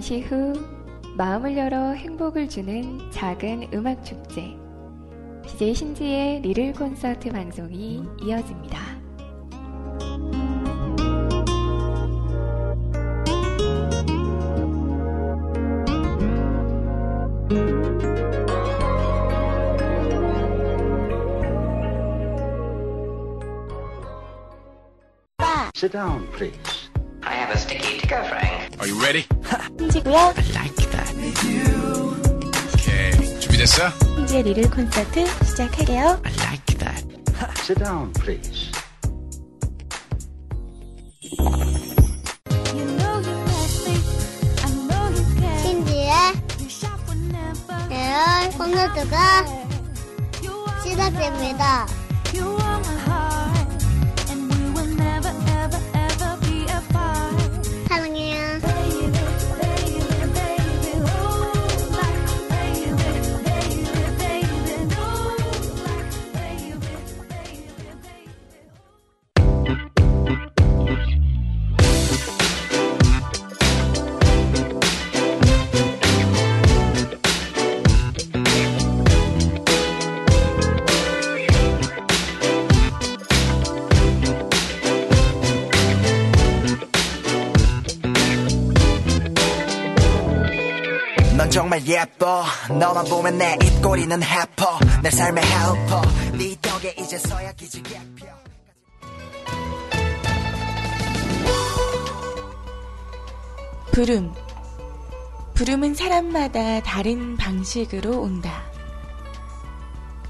잠시 후 마음을 열어 행복을 주는 작은 음악 축제. DJ 신지의 리를 콘서트 방송이 이어집니다. Sit down, please. Have a sticky to-go frame. Are you ready? 신지고요. I like that. 오케이. 준비됐어? 신지의 리를 콘서트 시작할게요. I like that. Sit down, please. 신지의 에어 콘서트가 시작됩니다. 예뻐 너만 보면 내 입꼬리는 해퍼 내 삶의 헬퍼 네 덕에 이제서야 기지개 펴 부름. 부름은 사람마다 다른 방식으로 온다.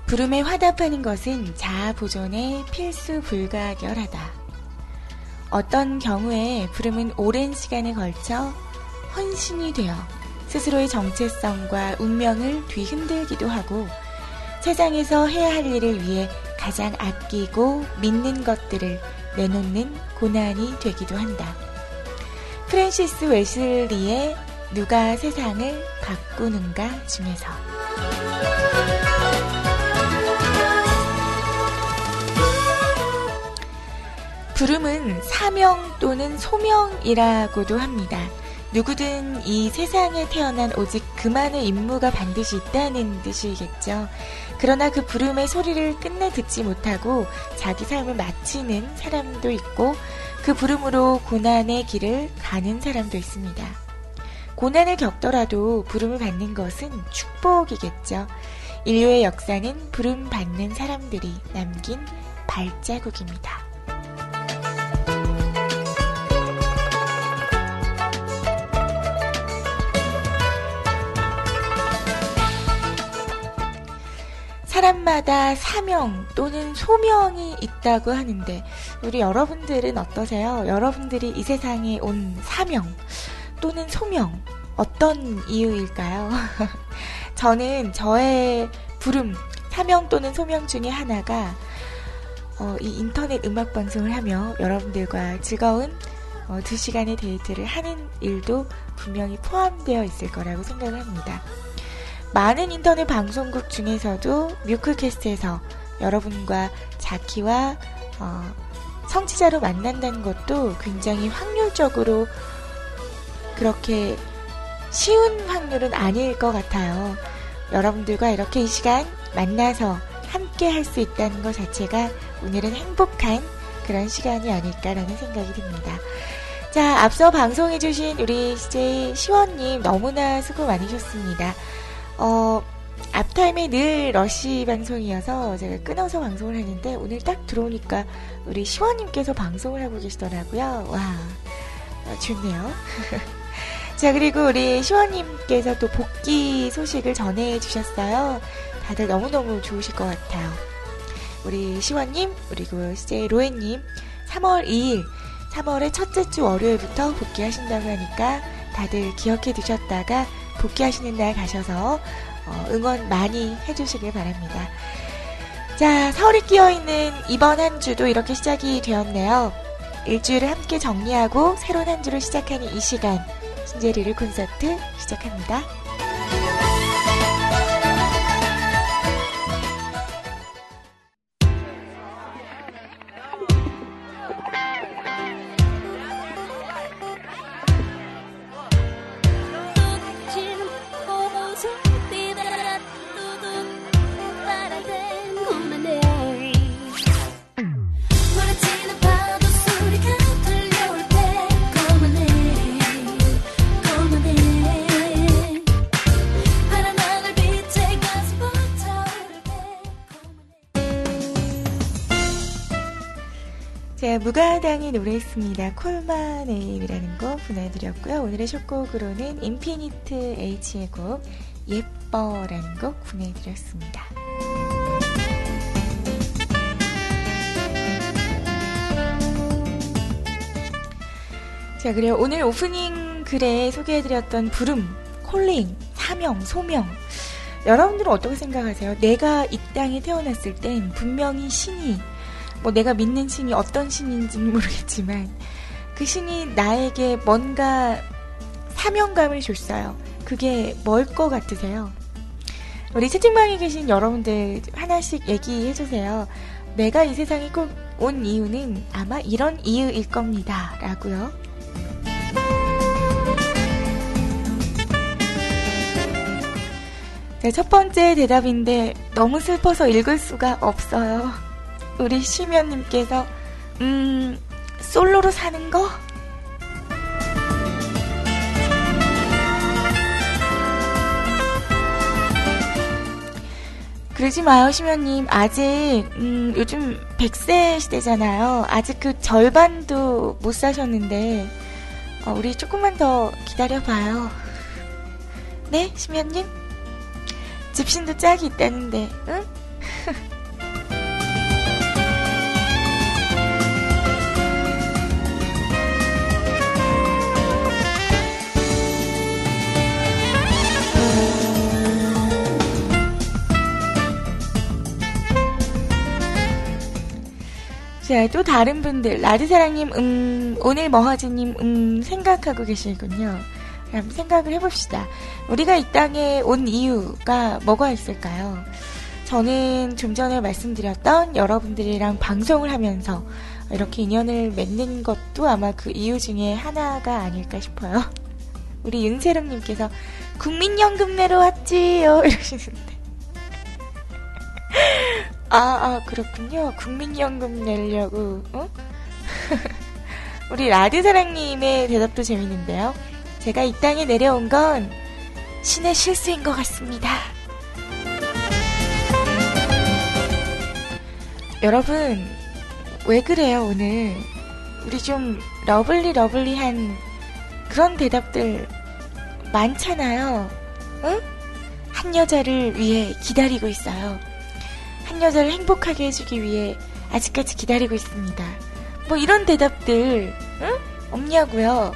부름에 화답하는 것은 자아 보존에 필수 불가결하다. 어떤 경우에 부름은 오랜 시간에 걸쳐 헌신이 되어 스스로의 정체성과 운명을 뒤흔들기도 하고 세상에서 해야 할 일을 위해 가장 아끼고 믿는 것들을 내놓는 고난이 되기도 한다. 프랜시스 웨슬리의 누가 세상을 바꾸는가 중에서 부름은 사명 또는 소명이라고도 합니다. 누구든 이 세상에 태어난 오직 그만의 임무가 반드시 있다는 뜻이겠죠. 그러나 그 부름의 소리를 끝내 듣지 못하고 자기 삶을 마치는 사람도 있고 그 부름으로 고난의 길을 가는 사람도 있습니다. 고난을 겪더라도 부름을 받는 것은 축복이겠죠. 인류의 역사는 부름 받는 사람들이 남긴 발자국입니다. 사람마다 사명 또는 소명이 있다고 하는데 우리 여러분들은 어떠세요? 여러분들이 이 세상에 온 사명 또는 소명 어떤 이유일까요? 저는 저의 부름 사명 또는 소명 중에 하나가 어, 이 인터넷 음악 방송을 하며 여러분들과 즐거운 어, 두 시간의 데이트를 하는 일도 분명히 포함되어 있을 거라고 생각을 합니다. 많은 인터넷 방송국 중에서도 뮤클캐스트에서 여러분과 자키와 어, 성취자로 만난다는 것도 굉장히 확률적으로 그렇게 쉬운 확률은 아닐 것 같아요. 여러분들과 이렇게 이 시간 만나서 함께 할 수 있다는 것 자체가 오늘은 행복한 그런 시간이 아닐까라는 생각이 듭니다. 자, 앞서 방송해주신 우리 CJ 시원님 너무나 수고 많으셨습니다. 어, 앞타임에 늘 러시 방송이어서 제가 끊어서 방송을 했는데 오늘 딱 들어오니까 우리 시원님께서 방송을 하고 계시더라고요. 와, 어, 좋네요. 자, 그리고 우리 시원님께서 또 복귀 소식을 전해주셨어요. 다들 너무너무 좋으실 것 같아요. 우리 시원님, 그리고 CJ 로엔님, 3월 2일, 3월의 첫째 주 월요일부터 복귀하신다고 하니까 다들 기억해 두셨다가 복귀하시는 날 가셔서 어, 응원 많이 해주시길 바랍니다. 자, 서울이 끼어있는 이번 한 주도 이렇게 시작이 되었네요. 일주일을 함께 정리하고 새로운 한 주를 시작하는 이 시간, 신재리를 콘서트 시작합니다. 무가당이 노래했습니다. Call My Name이라는 곡 보내드렸고요. 오늘의 쇼곡으로는 인피니트 H의 곡 예뻐라는 곡 보내드렸습니다. 자, 그리고 오늘 오프닝 글에 소개해드렸던 부름, calling, 사명, 소명. 여러분들은 어떻게 생각하세요? 내가 이 땅에 태어났을 땐 분명히 신이, 뭐 내가 믿는 신이 어떤 신인지는 모르겠지만, 그 신이 나에게 뭔가 사명감을 줬어요. 그게 뭘 것 같으세요? 우리 채팅방에 계신 여러분들 하나씩 얘기해 주세요. 내가 이 세상에 꼭 온 이유는 아마 이런 이유일 겁니다. 라고요. 네, 첫 번째 대답인데 너무 슬퍼서 읽을 수가 없어요. 우리 시면님께서 음 솔로로 사는 거? 그러지 마요, 시면님. 아직, 음, 요즘 100세 시대잖아요. 아직 그 절반도 못 사셨는데, 어, 우리 조금만 더 기다려봐요. 네, 시면님? 집신도 짝이 있다는데, 응? 자, 또 다른 분들, 라드사랑님, 음, 오늘 머하지님, 음, 생각하고 계시군요. 그럼 생각을 해봅시다. 우리가 이 땅에 온 이유가 뭐가 있을까요? 저는 좀 전에 말씀드렸던 여러분들이랑 방송을 하면서 이렇게 인연을 맺는 것도 아마 그 이유 중에 하나가 아닐까 싶어요. 우리 윤세름님께서 국민연금 내러 왔지요 이러시는데 아, 아 그렇군요. 국민연금 내려고 어? 우리 라드사랑님의 대답도 재밌는데요. 제가 이 땅에 내려온 건 신의 실수인 것 같습니다. 여러분, 왜 그래요, 오늘? 우리 좀 lovely lovely한 그런 대답들 많잖아요. 응? 한 여자를 위해 기다리고 있어요. 한 여자를 행복하게 해주기 위해 아직까지 기다리고 있습니다. 뭐 이런 대답들, 응? 없냐고요?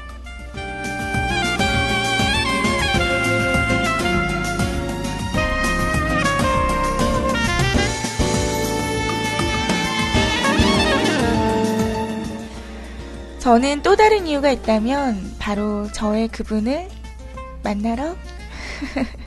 저는 또 다른 이유가 있다면 바로 저의 그분을 만나러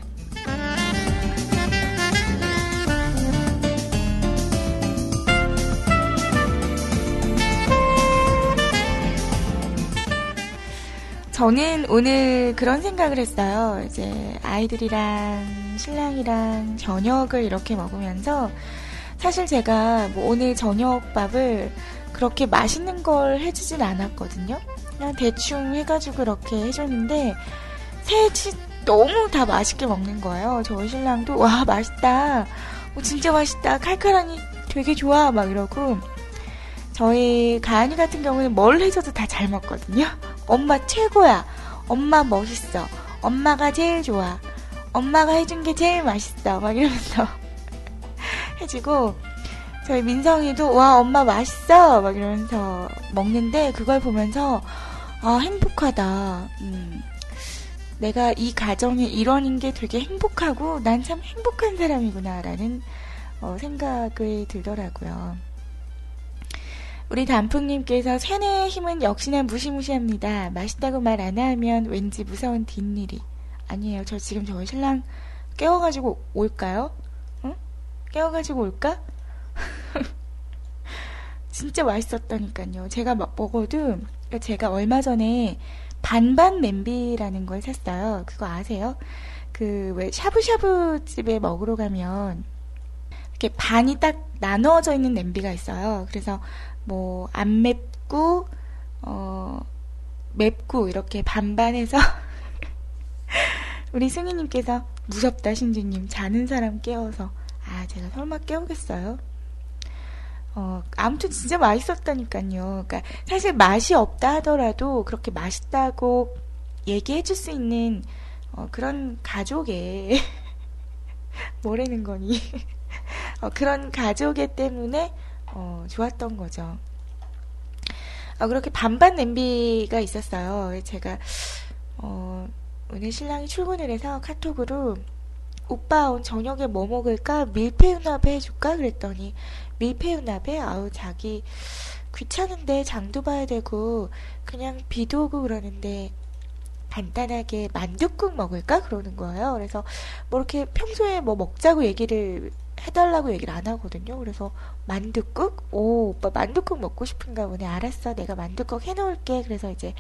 저는 오늘 그런 생각을 했어요. 이제 아이들이랑 신랑이랑 저녁을 이렇게 먹으면서 사실 제가 뭐 오늘 저녁밥을 그렇게 맛있는 걸 해주진 않았거든요. 그냥 대충 해가지고 그렇게 해줬는데 셋이 너무 다 맛있게 먹는 거예요. 저희 신랑도 와 맛있다, 어, 진짜 맛있다, 칼칼하니 되게 좋아 막 이러고 저희 가은이 같은 경우는 뭘 해줘도 다 잘 먹거든요. 엄마 최고야. 엄마 멋있어. 엄마가 제일 좋아. 엄마가 해준 게 제일 맛있어. 막 이러면서 해주고 저희 민성이도 와 엄마 맛있어 막 이러면서 먹는데 그걸 보면서 아 행복하다. 음, 내가 이 가정의 일원인 게 되게 행복하고 난 참 행복한 사람이구나라는 어, 생각이 들더라고요. 우리 단풍님께서 쇠뇌의 힘은 역시나 무시무시합니다. 맛있다고 말 안 하면 왠지 무서운 뒷일이. 아니에요. 저 지금 저희 신랑 깨워가지고 올까요? 응? 깨워가지고 올까? 진짜 맛있었다니까요. 제가 막 먹어도 제가 얼마 전에 반반 냄비라는 걸 샀어요. 그거 아세요? 그 왜 샤브샤브 집에 먹으러 가면 이렇게 반이 딱 나누어져 있는 냄비가 있어요. 그래서 뭐 안 맵고 어 맵고 이렇게 반반해서 우리 승희님께서 무섭다 신주님 자는 사람 깨워서 아 제가 설마 깨우겠어요? 어, 아무튼 진짜 맛있었다니까요. 그러니까 사실 맛이 없다 하더라도 그렇게 맛있다고 얘기해 줄 수 있는 어, 그런 가족의 뭐라는 거니? 어, 그런 가족의 때문에 어, 좋았던 거죠. 어, 그렇게 반반 냄비가 있었어요. 제가 어, 오늘 신랑이 출근을 해서 카톡으로 오빠 오늘 저녁에 뭐 먹을까? 밀푀유나베 해줄까? 그랬더니 밀푀유나베? 아우 자기 귀찮은데 장도 봐야 되고 그냥 비도 오고 그러는데 간단하게 만둣국 먹을까? 그러는 거예요. 그래서 뭐 이렇게 평소에 뭐 먹자고 얘기를 해달라고 얘기를 안 하거든요. 그래서 만둣국? 오, 오빠 만둣국 먹고 싶은가 보네. 알았어. 내가 만둣국 해놓을게. 그래서 이제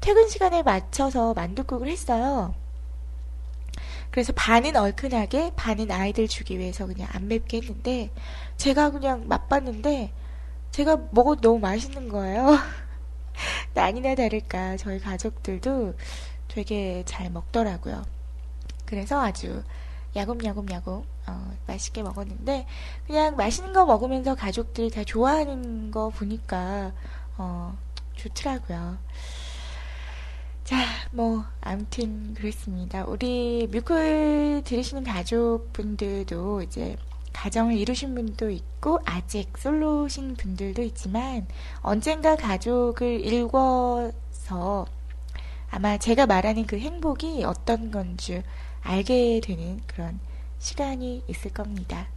퇴근 시간에 맞춰서 만둣국을 했어요. 그래서 반은 얼큰하게, 반은 아이들 주기 위해서 그냥 안 맵게 했는데, 제가 그냥 맛봤는데, 제가 먹어도 너무 맛있는 거예요. 아니나 다를까 저희 가족들도 되게 잘 먹더라고요. 그래서 아주 야금야금야금 어, 맛있게 먹었는데 그냥 맛있는 거 먹으면서 가족들이 다 좋아하는 거 보니까 어, 좋더라고요. 자, 뭐 아무튼 그렇습니다. 우리 뮤클 들으시는 가족분들도 이제 가정을 이루신 분도 있고 아직 솔로신 분들도 있지만 언젠가 가족을 일궈서 아마 제가 말하는 그 행복이 어떤 건줄 알게 되는 그런 시간이 있을 겁니다.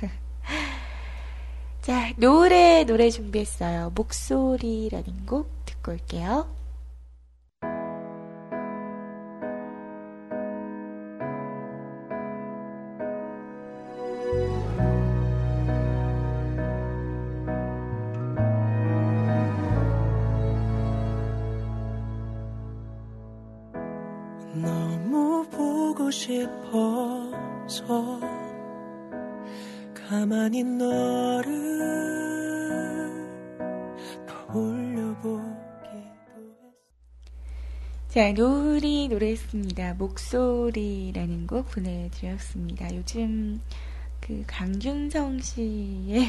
자, 노래 노래 준비했어요. 목소리라는 곡 듣고 올게요. 싶어서 가만히 너를 떠올려보기도 자, 노리 노래했습니다. 목소리라는 곡 보내드렸습니다. 요즘 그 강균성 씨의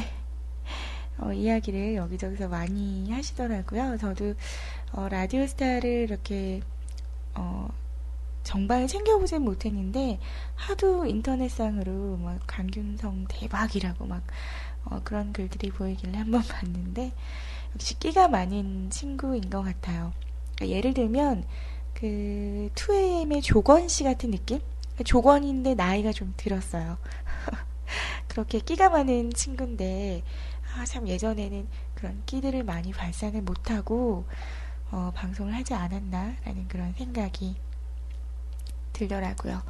어, 이야기를 여기저기서 많이 하시더라고요. 저도 어, 라디오 스타를 이렇게 어, 정말 챙겨보진 못했는데 하도 인터넷상으로 막 강균성 대박이라고 막 어, 그런 글들이 보이길래 한번 봤는데 역시 끼가 많은 친구인 것 같아요. 그러니까 예를 들면 그 2AM의 조건 씨 같은 느낌? 그러니까 조건인데 나이가 좀 들었어요. 그렇게 끼가 많은 친구인데 아, 참 예전에는 그런 끼들을 많이 발산을 못하고 어, 방송을 하지 않았나라는 그런 생각이 들더라고요.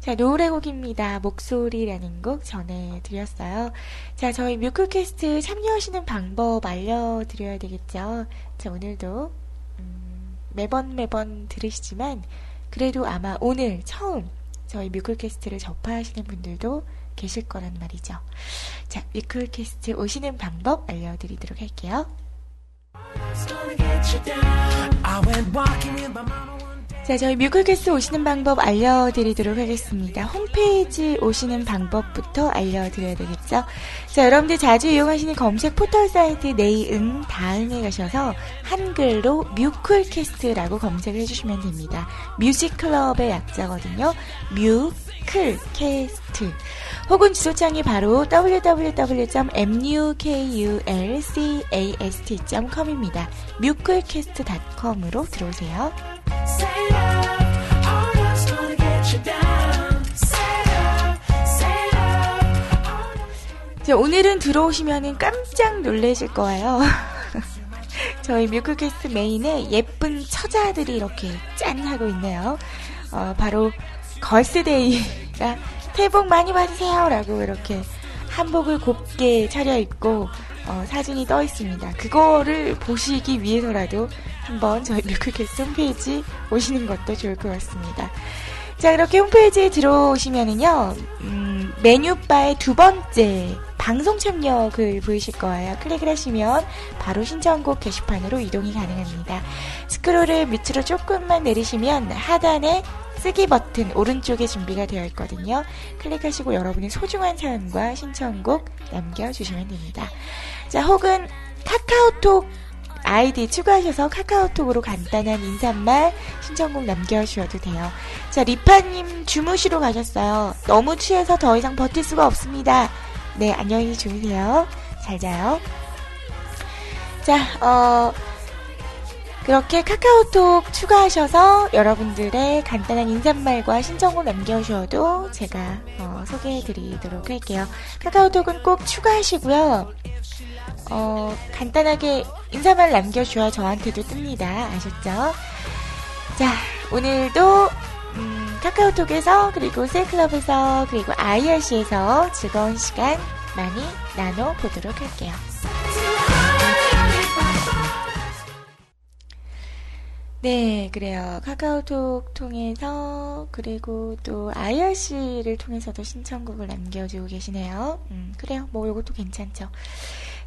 자, 노래 곡입니다. 목소리라는 곡 전해드렸어요. 자, 저희 뮤클캐스트 참여하시는 방법 알려드려야 되겠죠. 자, 오늘도, 음, 매번 매번 들으시지만, 그래도 아마 오늘 처음 저희 뮤클캐스트를 접하시는 분들도 계실 거란 말이죠. 자, 뮤클캐스트 오시는 방법 알려드리도록 할게요. 자, 저희 뮤클캐스트 오시는 방법 알려드리도록 하겠습니다. 홈페이지 오시는 방법부터 알려드려야 되겠죠? 자, 여러분들 자주 이용하시는 검색 포털 사이트 네이응 다음에 가셔서 한글로 뮤클캐스트라고 검색을 해주시면 됩니다. 뮤직클럽의 약자거든요. 뮤클캐스트. 혹은 주소창이 바로 www.mukulcast.com입니다. 뮤클캐스트.com으로 들어오세요. 오늘은 들어오시면 깜짝 놀라실 거예요. 저희 뮤클캐스트 메인에 예쁜 처자들이 이렇게 짠 하고 있네요. 어, 바로 걸스데이가 새해 복 많이 받으세요 라고 이렇게 한복을 곱게 차려입고 어, 사진이 떠 있습니다. 그거를 보시기 위해서라도 한번 저희 뮤클캐스트 홈페이지 오시는 것도 좋을 것 같습니다. 자, 이렇게 홈페이지에 들어오시면은요, 음, 메뉴바의 두 번째 방송 참여 글 보이실 거예요. 클릭을 하시면 바로 신청곡 게시판으로 이동이 가능합니다. 스크롤을 밑으로 조금만 내리시면 하단에 쓰기 버튼 오른쪽에 준비가 되어 있거든요. 클릭하시고 여러분의 소중한 사연과 신청곡 남겨주시면 됩니다. 자, 혹은 카카오톡 아이디 추가하셔서 카카오톡으로 간단한 인사말 신청곡 남겨주셔도 돼요. 자, 리파님 주무시러 가셨어요. 너무 취해서 더 이상 버틸 수가 없습니다. 네, 안녕히 주무세요. 잘 자요. 자, 어, 그렇게 카카오톡 추가하셔서 여러분들의 간단한 인사말과 신청곡 남겨주셔도 제가 어, 소개해드리도록 할게요. 카카오톡은 꼭 추가하시고요. 어, 간단하게 인사말 남겨줘야 저한테도 뜹니다. 아셨죠? 자, 오늘도 음, 카카오톡에서 그리고 셀클럽에서 그리고 IRC에서 즐거운 시간 많이 나눠보도록 할게요. 네, 그래요. 카카오톡 통해서 그리고 또 IRC를 통해서도 신청곡을 남겨주고 계시네요. 음, 그래요. 뭐 이것도 괜찮죠.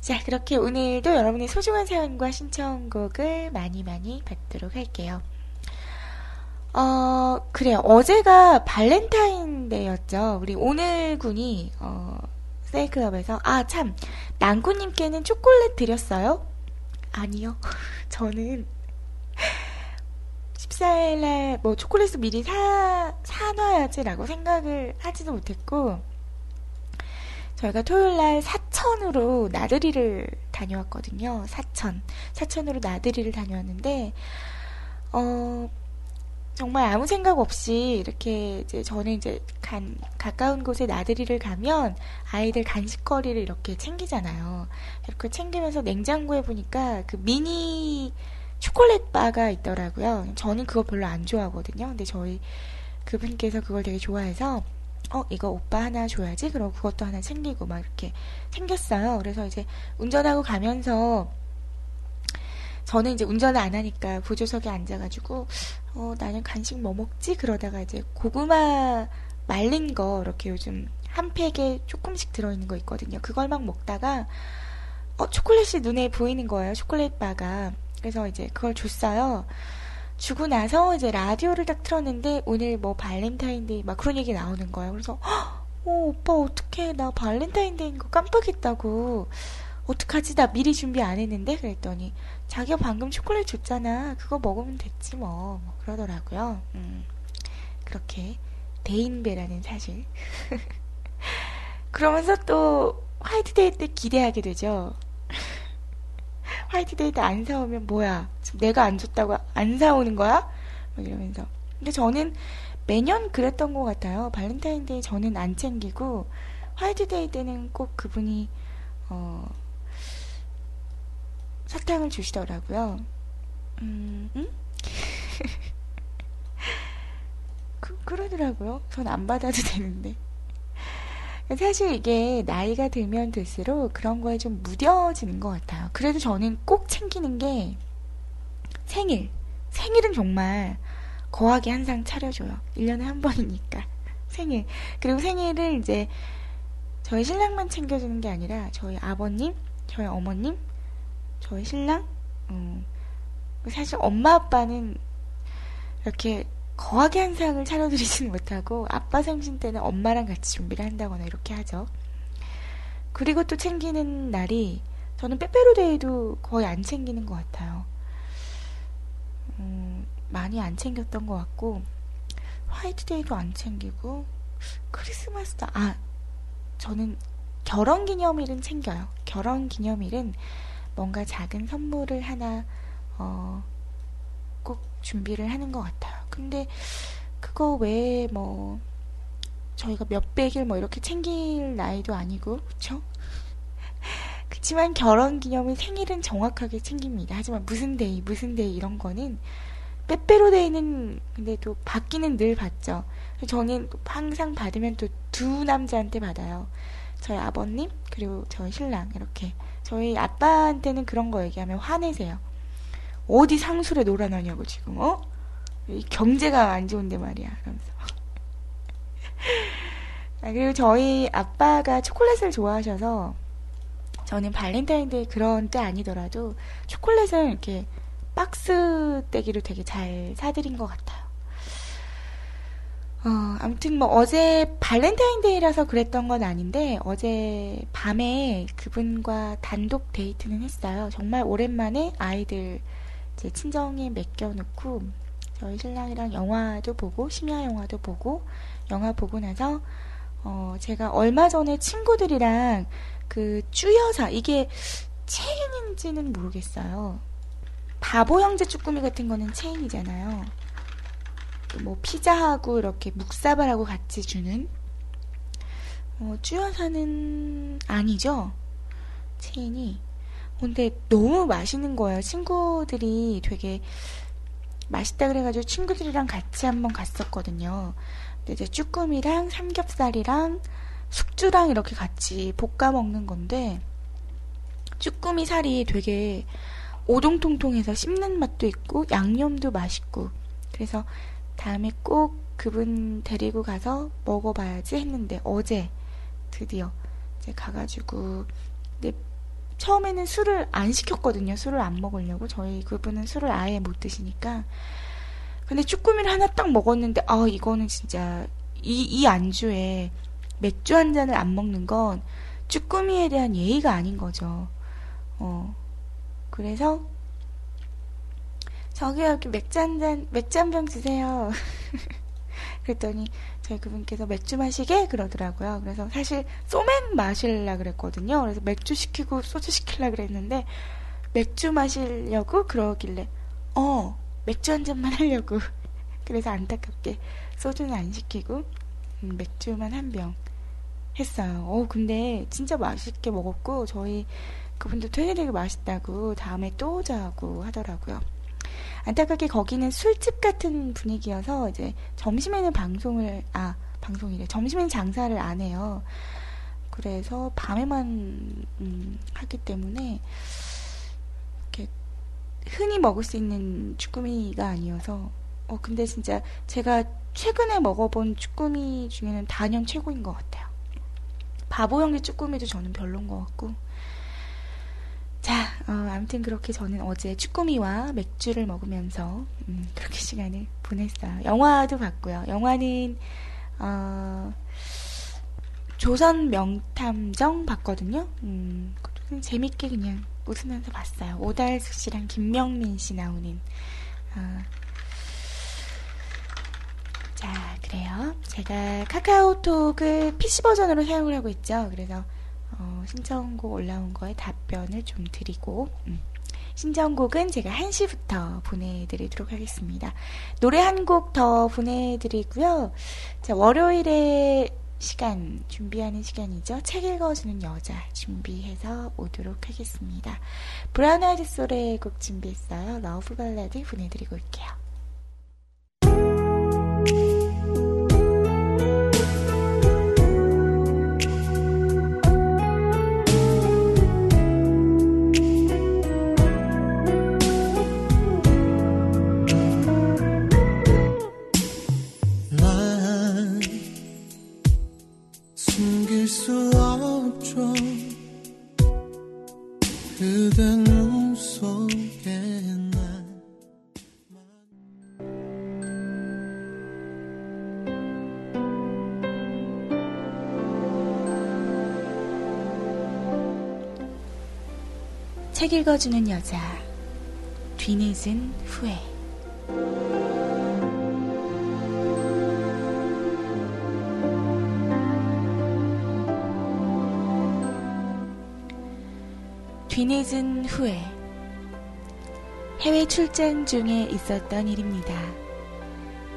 자, 그렇게 오늘도 여러분의 소중한 사연과 신청곡을 많이 많이 받도록 할게요. 어, 그래요. 어제가 발렌타인데이였죠. 우리 오늘 군이, 어, 세이클럽에서, 아, 참, 낭구님께는 초콜릿 드렸어요? 아니요. 저는 14일날 뭐 초콜릿을 미리 사, 사놔야지라고 생각을 하지도 못했고, 저희가 토요일 날 사천으로 나들이를 다녀왔거든요. 사천. 사천으로 나들이를 다녀왔는데, 어, 정말 아무 생각 없이 이렇게 이제 저는 이제 간, 가까운 곳에 나들이를 가면 아이들 간식거리를 이렇게 챙기잖아요. 이렇게 챙기면서 냉장고에 보니까 그 미니 초콜릿 바가 있더라고요. 저는 그거 별로 안 좋아하거든요. 근데 저희 그분께서 그걸 되게 좋아해서 어, 이거 오빠 하나 줘야지. 그러고 그것도 하나 챙기고 막 이렇게 챙겼어요. 그래서 이제 운전하고 가면서 저는 이제 운전을 안 하니까 보조석에 앉아가지고 어, 나는 간식 뭐 먹지? 그러다가 이제 고구마 말린 거 이렇게 요즘 한 팩에 조금씩 들어있는 거 있거든요. 그걸 막 먹다가 어, 초콜릿이 눈에 보이는 거예요. 초콜릿 바가. 그래서 이제 그걸 줬어요. 주고 나서 이제 라디오를 딱 틀었는데 오늘 뭐 발렌타인데이 막 그런 얘기 나오는 거예요. 그래서 어, 오빠 어떡해 나 발렌타인데이인 거 깜빡했다고 어떡하지 나 미리 준비 안 했는데 그랬더니 자기가 방금 초콜릿 줬잖아 그거 먹으면 됐지 뭐, 뭐 그러더라고요. 음, 그렇게 대인배라는 사실. 그러면서 또 화이트데이 때 기대하게 되죠. 화이트데이 때 안 사오면 뭐야? 내가 안 줬다고 안 사오는 거야? 막 이러면서. 근데 저는 매년 그랬던 것 같아요. 발렌타인데이 저는 안 챙기고 화이트데이 때는 꼭 그분이 어, 사탕을 주시더라고요. 음, 음? 그, 그러더라고요. 전 안 받아도 되는데. 사실 이게 나이가 들면 들수록 그런 거에 좀 무뎌지는 것 같아요. 그래도 저는 꼭 챙기는 게 생일. 생일은 정말 거하게 항상 차려줘요. 1년에 한 번이니까. 생일. 그리고 생일을 이제 저희 신랑만 챙겨주는 게 아니라 저희 아버님, 저희 어머님, 저희 신랑, 음, 사실 엄마 아빠는 이렇게 거하게 한 상을 차려드리지는 못하고 아빠 생신 때는 엄마랑 같이 준비를 한다거나 이렇게 하죠. 그리고 또 챙기는 날이 저는 빼빼로데이도 거의 안 챙기는 것 같아요. 음, 많이 안 챙겼던 것 같고 화이트데이도 안 챙기고 크리스마스도 아 저는 결혼 기념일은 챙겨요. 결혼 기념일은 뭔가 작은 선물을 하나 어, 꼭 준비를 하는 것 같아요. 근데 그거 외에 뭐 저희가 몇백일 뭐 이렇게 챙길 나이도 아니고 그쵸? 그치만 결혼 기념일 생일은 정확하게 챙깁니다. 하지만 무슨 데이 무슨 데이 이런 거는 빼빼로 데이는 근데 또 받기는 늘 받죠. 저는 항상 받으면 또 두 남자한테 받아요. 저희 아버님 그리고 저희 신랑 이렇게 저희 아빠한테는 그런 거 얘기하면 화내세요. 어디 상술에 놀아나냐고 지금 어? 이 경제가 안 좋은데 말이야. 이러면서. 아, 그리고 저희 아빠가 초콜릿을 좋아하셔서 저는 발렌타인데이 그런 때 아니더라도 초콜릿을 이렇게 박스 떼기로 되게 잘 사드린 것 같아요. 어, 아무튼 뭐 어제 발렌타인데이라서 그랬던 건 아닌데 어제 밤에 그분과 단독 데이트는 했어요. 정말 오랜만에 아이들 제 친정에 맡겨놓고 저희 신랑이랑 영화도 보고 심야 영화도 보고 영화 보고 나서 어, 제가 얼마 전에 친구들이랑 그 쭈여사 이게 체인인지는 모르겠어요. 바보 형제 쭈꾸미 같은 거는 체인이잖아요. 뭐 피자하고 이렇게 묵사발하고 같이 주는 어, 쭈여사는 아니죠. 체인이. 근데 너무 맛있는 거예요. 친구들이 되게 맛있다 그래가지고 친구들이랑 같이 한번 갔었거든요. 근데 이제 쭈꾸미랑 삼겹살이랑 숙주랑 이렇게 같이 볶아 먹는 건데 쭈꾸미 살이 되게 오동통통해서 씹는 맛도 있고 양념도 맛있고 그래서 다음에 꼭 그분 데리고 가서 먹어봐야지 했는데 어제 드디어 이제 가가지고 근데 처음에는 술을 안 시켰거든요. 술을 안 먹으려고 저희 그분은 술을 아예 못 드시니까 근데 쭈꾸미를 하나 딱 먹었는데 아 이거는 진짜 이, 이 안주에 맥주 한 잔을 안 먹는 건 쭈꾸미에 대한 예의가 아닌 거죠. 어 그래서 저기 여기 맥주 한 잔, 맥주 한 병 주세요. 그랬더니 저희 그분께서 맥주 마시게 그러더라고요. 그래서 사실 소맥 마실라 그랬거든요. 그래서 맥주 시키고 소주 시킬라 그랬는데 맥주 마시려고 그러길래 어 맥주 한 잔만 하려고 그래서 안타깝게 소주는 안 시키고 음, 맥주만 한 병 했어요. 어 근데 진짜 맛있게 먹었고 저희 그분도 되게 되게 맛있다고 다음에 또 오자고 하더라고요. 안타깝게 거기는 술집 같은 분위기여서 이제 점심에는 방송을 아 방송이래 점심에는 장사를 안 해요. 그래서 밤에만 음, 하기 때문에 이렇게 흔히 먹을 수 있는 쭈꾸미가 아니어서 어 근데 진짜 제가 최근에 먹어본 쭈꾸미 중에는 단연 최고인 것 같아요. 바보 형의 쭈꾸미도 저는 별론 것 같고 자, 어, 아무튼 그렇게 저는 어제 쭈꾸미와 맥주를 먹으면서 음, 그렇게 시간을 보냈어요. 영화도 봤고요. 영화는 어, 조선 명탐정 봤거든요. 음, 재밌게 그냥 웃으면서 봤어요. 오달숙 씨랑 김명민 씨 나오는. 어, 자, 그래요. 제가 카카오톡을 PC 버전으로 사용을 하고 있죠. 그래서 어, 신청곡 올라온 거에 답변을 좀 드리고 음. 신청곡은 제가 1시부터 보내드리도록 하겠습니다. 노래 한 곡 더 보내드리고요. 자, 월요일에 시간, 준비하는 시간이죠. 책 읽어주는 여자 준비해서 오도록 하겠습니다. Brown Eyed Soul의 곡 준비했어요. Love Ballad 보내드리고 올게요. 책 읽어주는 여자 뒤늦은 후회 뒤늦은 후회 해외 출장 중에 있었던 일입니다.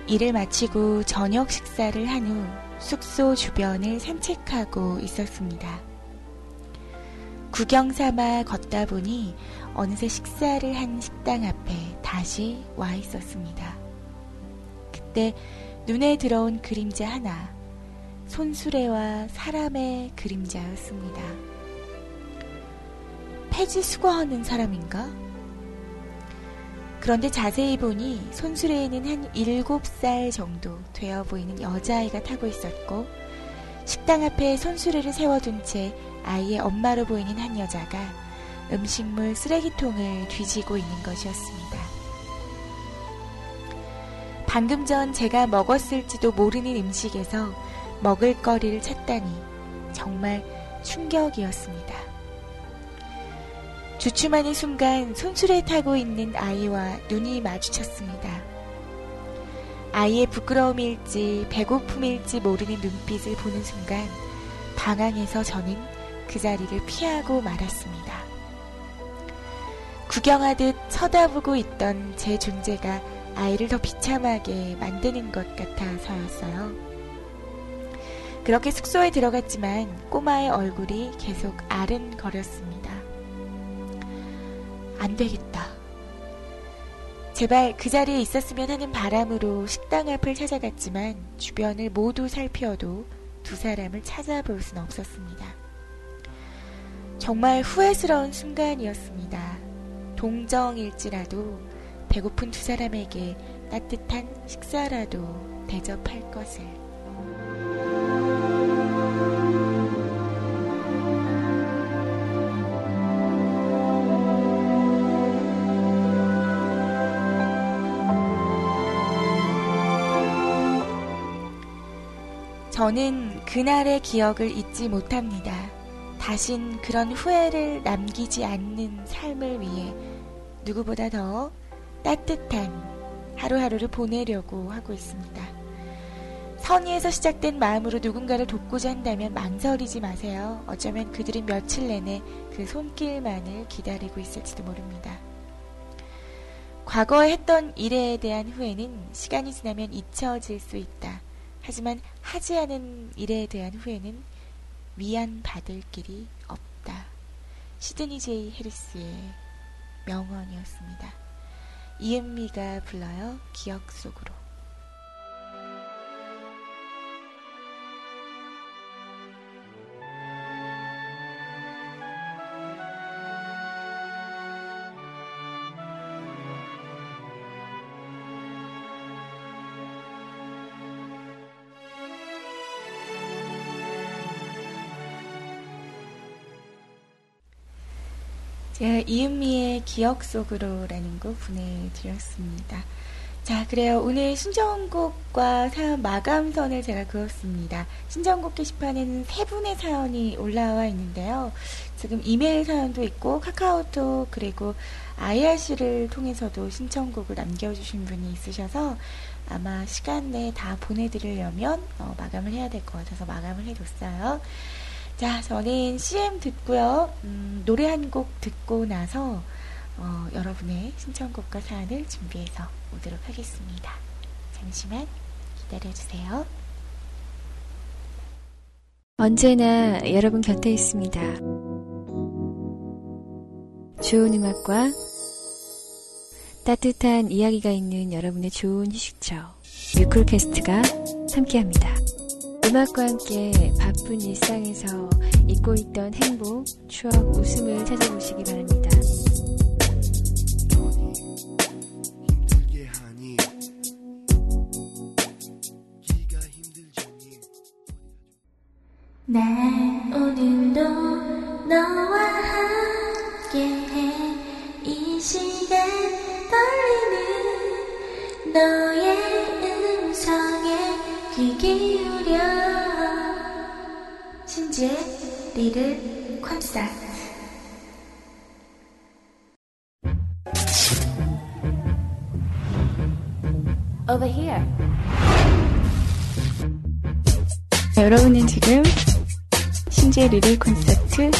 일을 마치고 저녁 식사를 한 후 숙소 주변을 산책하고 있었습니다. 구경 삼아 걷다 보니 어느새 식사를 한 식당 앞에 다시 와 있었습니다. 그때 눈에 들어온 그림자 하나, 손수레와 사람의 그림자였습니다. 폐지 수거하는 사람인가? 그런데 자세히 보니 손수레에는 한 7살 정도 되어 보이는 여자아이가 타고 있었고, 식당 앞에 손수레를 세워둔 채 아이의 엄마로 보이는 한 여자가 음식물 쓰레기통을 뒤지고 있는 것이었습니다. 방금 전 제가 먹었을지도 모르는 음식에서 먹을거리를 찾다니 정말 충격이었습니다. 주춤하는 순간 손수레 타고 있는 아이와 눈이 마주쳤습니다. 아이의 부끄러움일지 배고픔일지 모르는 눈빛을 보는 순간 방황해서 저는 그 자리를 피하고 말았습니다. 구경하듯 쳐다보고 있던 제 존재가 아이를 더 비참하게 만드는 것 같아서였어요. 그렇게 숙소에 들어갔지만 꼬마의 얼굴이 계속 아른거렸습니다. 안 되겠다. 제발 그 자리에 있었으면 하는 바람으로 식당 앞을 찾아갔지만 주변을 모두 살피어도 두 사람을 찾아볼 순 없었습니다. 정말 후회스러운 순간이었습니다. 동정일지라도 배고픈 두 사람에게 따뜻한 식사라도 대접할 것을. 저는 그날의 기억을 잊지 못합니다. 다신 그런 후회를 남기지 않는 삶을 위해 누구보다 더 따뜻한 하루하루를 보내려고 하고 있습니다. 선의에서 시작된 마음으로 누군가를 돕고자 한다면 망설이지 마세요. 어쩌면 그들은 며칠 내내 그 손길만을 기다리고 있을지도 모릅니다. 과거에 했던 일에 대한 후회는 시간이 지나면 잊혀질 수 있다. 하지만 하지 않은 일에 대한 후회는 위안받을 길이 없다. 시드니 제이 해리스의 명언이었습니다. 이은미가 불러요. 기억 속으로. 이은미의 기억 속으로라는 곡 보내드렸습니다. 자, 그래요. 오늘 신청곡과 사연 마감선을 제가 그었습니다. 신청곡 게시판에는 세 분의 사연이 올라와 있는데요. 지금 이메일 사연도 있고 카카오톡 그리고 IRC를 통해서도 신청곡을 남겨주신 분이 있으셔서 아마 시간 내에 다 보내드리려면 어, 마감을 해야 될 것 같아서 마감을 해뒀어요. 자, 저는 CM 듣고요. 음, 노래 한 곡 듣고 나서 어, 여러분의 신청곡과 사연을 준비해서 오도록 하겠습니다. 잠시만 기다려주세요. 언제나 여러분 곁에 있습니다. 좋은 음악과 따뜻한 이야기가 있는 여러분의 좋은 휴식처 뮤클캐스트가 함께합니다. 음악과 함께 바쁜 일상에서 잊고 있던 행복, 추억, 웃음을 찾아보시기 바랍니다. 난 오늘도 너와 함께해 이 시간 떨리는 너의 음성에 귀 기울여 신지의 리를 콘서트 Over here. 여러분은 지금 신지의 리를 콘서트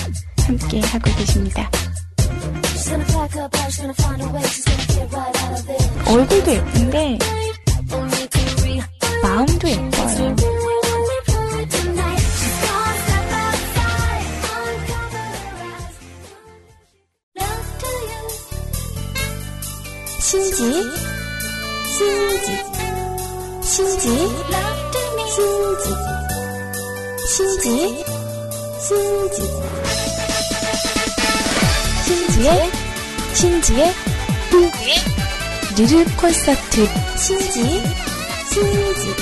함께 하고 계십니다. 얼굴도 예쁜데 마음도 예뻐요. 신지, 신지, 신지, 신지, 신지, 신지, 신지의, 신지의, 리르 콘서트, 신지, 신지,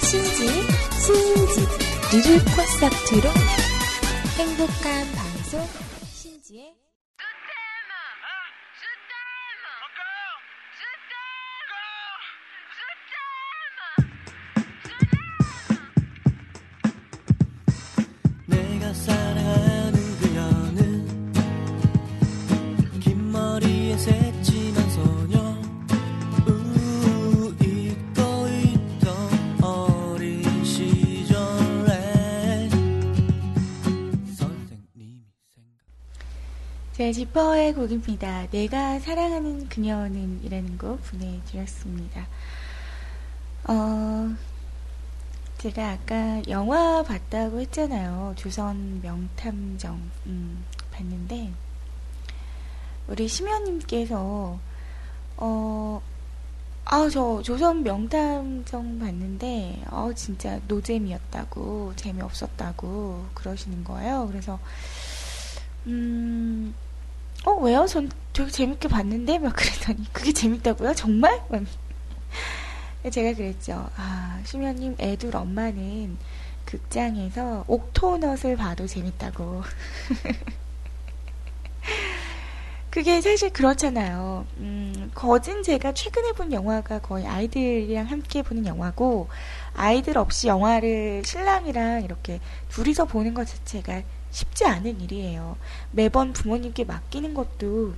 신지, 신지, 리르 콘서트로. 행복한 자, 지퍼의 곡입니다. 내가 사랑하는 그녀는 이라는 곡 보내드렸습니다. 어, 제가 아까 영화 봤다고 했잖아요. 조선 명탐정, 음, 봤는데, 우리 심연님께서, 어, 아, 저 조선 명탐정 봤는데, 어, 진짜 노잼이었다고, 재미없었다고 그러시는 거예요. 그래서, 음, 어, 왜요? 전 되게 재밌게 봤는데? 막 그랬더니, 그게 재밌다고요? 정말? 막 제가 그랬죠. 아, 심연님 애들 엄마는 극장에서 옥토넛을 봐도 재밌다고. 그게 사실 그렇잖아요. 음, 거진 제가 최근에 본 영화가 거의 아이들이랑 함께 보는 영화고, 아이들 없이 영화를 신랑이랑 이렇게 둘이서 보는 것 자체가 쉽지 않은 일이에요. 매번 부모님께 맡기는 것도,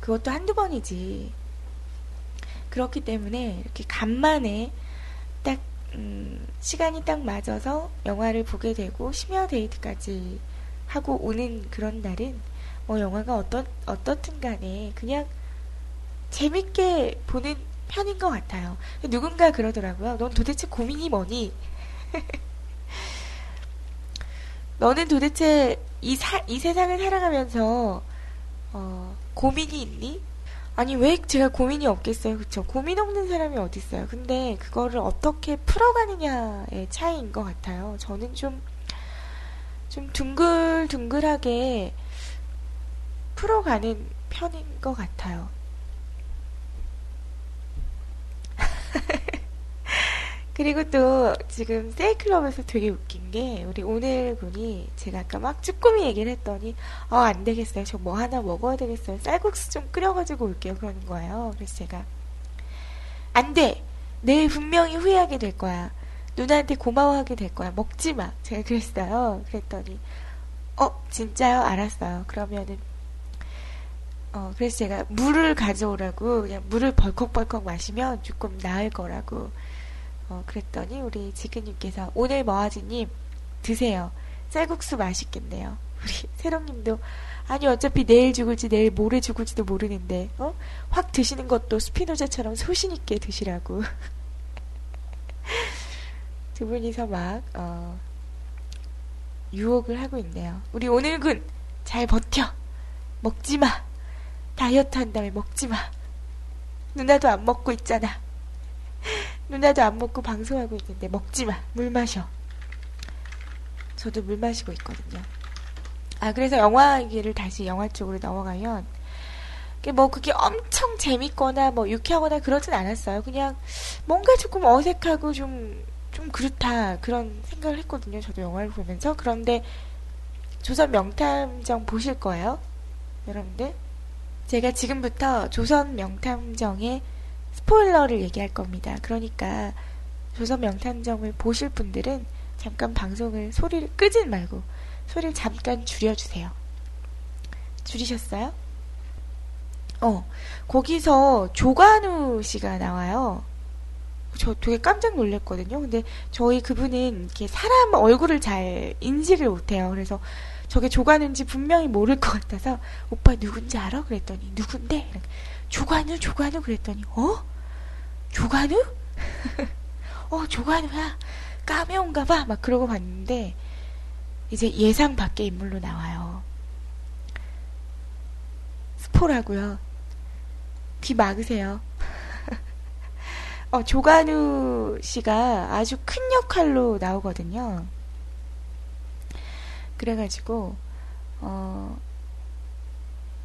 그것도 한두 번이지. 그렇기 때문에 이렇게 간만에 딱, 음, 시간이 딱 맞아서 영화를 보게 되고, 심야 데이트까지 하고 오는 그런 날은 뭐 영화가 어떤 어떻든 간에 그냥 재밌게 보는 편인 것 같아요. 누군가 그러더라고요. 넌 도대체 고민이 뭐니? 너는 도대체 이, 사, 이 세상을 살아가면서 어, 고민이 있니? 아니 왜 제가 고민이 없겠어요, 그쵸? 고민 없는 사람이 어디 있어요? 근데 그거를 어떻게 풀어가느냐의 차이인 것 같아요. 저는 좀 좀 둥글둥글하게 풀어가는 편인 것 같아요. 그리고 또 지금 세이클럽에서 되게 웃긴 게 우리 오늘 분이 제가 아까 막 쭈꾸미 얘기를 했더니 어안 되겠어요. 저 뭐 하나 먹어야 되겠어요. 쌀국수 좀 끓여가지고 올게요. 그러는 거예요. 그래서 제가 안 돼. 내일 분명히 후회하게 될 거야. 누나한테 고마워하게 될 거야. 먹지 마. 제가 그랬어요. 그랬더니 어 진짜요? 알았어요. 그러면은 어, 그래서 제가 물을 가져오라고 그냥 물을 벌컥벌컥 마시면 조금 나을 거라고 어, 그랬더니 우리 지근님께서 오늘 머아지님 드세요. 쌀국수 맛있겠네요. 우리 세롱님도 아니 어차피 내일 죽을지 내일 모레 죽을지도 모르는데 어? 확 드시는 것도 스피노자처럼 소신 있게 드시라고 두 분이서 막 어, 유혹을 하고 있네요. 우리 오늘군 잘 버텨 먹지 마. 다이어트 한다며 먹지 마. 누나도 안 먹고 있잖아. 누나도 안 먹고 방송하고 있는데 먹지 마. 물 마셔. 저도 물 마시고 있거든요. 아, 그래서 영화 얘기를 다시 영화 쪽으로 넘어가면, 뭐 그게 엄청 재밌거나 뭐 유쾌하거나 그러진 않았어요. 그냥 뭔가 조금 어색하고 좀, 좀 그렇다. 그런 생각을 했거든요. 저도 영화를 보면서. 그런데 조선 명탐정 보실 거예요? 여러분들? 제가 지금부터 조선 명탐정의 스포일러를 얘기할 겁니다. 그러니까 조선 명탐정을 보실 분들은 잠깐 방송을 소리를 끄진 말고 소리를 잠깐 줄여주세요. 줄이셨어요? 어, 거기서 조관우 씨가 나와요. 저 되게 깜짝 놀랐거든요. 근데 저희 그분은 이렇게 사람 얼굴을 잘 인지를 못해요. 그래서 저게 조관우인지 분명히 모를 것 같아서 오빠 누군지 알아? 그랬더니 누군데? 이렇게, 조관우 조관우 그랬더니 어? 조관우? 어 조관우야 까메온가 봐. 막 그러고 봤는데 이제 예상 밖의 인물로 나와요. 스포라고요. 귀 막으세요. 어, 조관우 씨가 아주 큰 역할로 나오거든요. 그래가지고, 어,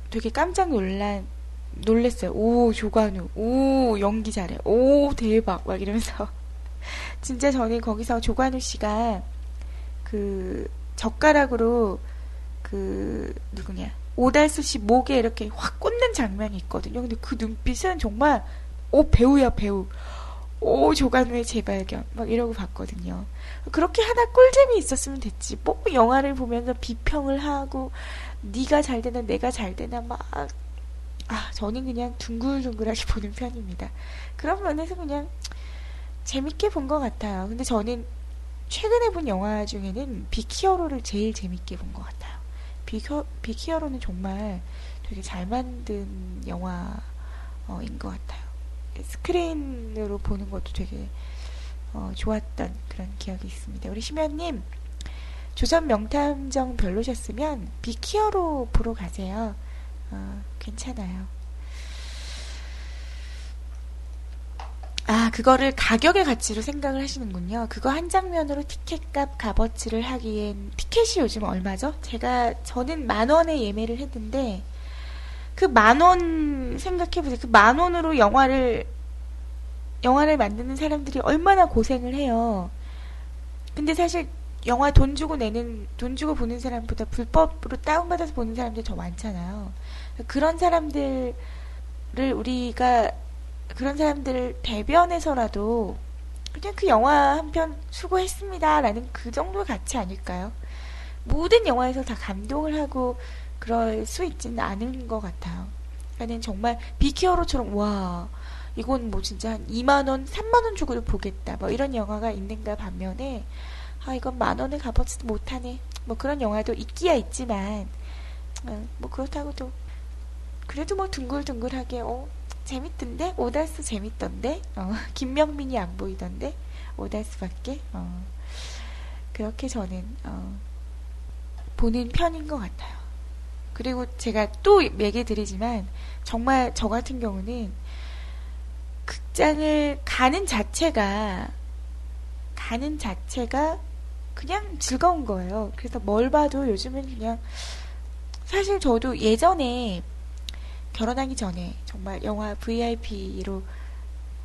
되게 깜짝 놀란, 놀랬어요. 오, 조관우. 오, 연기 잘해. 오, 대박. 막 이러면서. 진짜 저는 거기서 조관우 씨가 그 젓가락으로 그 누구냐 오달수 씨 목에 이렇게 확 꽂는 장면이 있거든요. 근데 그 눈빛은 정말 오 배우야 배우. 오 조관우의 재발견 막 이러고 봤거든요. 그렇게 하나 꿀잼이 있었으면 됐지. 뭐 영화를 보면서 비평을 하고 네가 잘 되나 내가 잘 되나 막 아, 저는 그냥 둥글둥글하게 보는 편입니다. 그런 면에서 그냥 재밌게 본 것 같아요. 근데 저는 최근에 본 영화 중에는 빅히어로를 제일 재밌게 본 것 같아요. 빅혀, 빅히어로는 정말 되게 잘 만든 영화인 것 같아요. 스크린으로 보는 것도 되게 어, 좋았던 그런 기억이 있습니다. 우리 심연님, 조선 명탐정 별로셨으면 빅히어로 보러 가세요. 어, 괜찮아요. 아, 그거를 가격의 가치로 생각을 하시는군요. 그거 한 장면으로 티켓값 값어치를 하기엔 티켓이 요즘 얼마죠? 제가 저는 만 원에 예매를 했는데 그 만 원 생각해 보세요. 그 만 원으로 영화를 영화를 만드는 사람들이 얼마나 고생을 해요. 근데 사실 영화 돈 주고 내는 돈 주고 보는 사람보다 불법으로 다운받아서 보는 사람들이 더 많잖아요. 그런 사람들을 우리가 그런 사람들을 대변해서라도 그냥 그 영화 한 편 수고했습니다라는 그 정도 가치 아닐까요? 모든 영화에서 다 감동을 하고 그럴 수 있지는 않은 것 같아요. 그러니까 정말 비키어로처럼 와 이건 뭐 진짜 한 2만 원, 3만 원 주고도 보겠다. 뭐 이런 영화가 있는가 반면에 아 이건 만 원에 값어치도 못하네. 뭐 그런 영화도 있기야 있지만 어, 뭐 그렇다고도 그래도 뭐 둥글둥글하게 어 재밌던데 오달수 재밌던데 어, 김명민이 안 보이던데 오달수밖에 어, 그렇게 저는 어, 보는 편인 것 같아요. 그리고 제가 또 얘기 드리지만 정말 저 같은 경우는 극장을 가는 자체가 가는 자체가 그냥 즐거운 거예요. 그래서 뭘 봐도 요즘은 그냥 사실 저도 예전에 결혼하기 전에 정말 영화 VIP로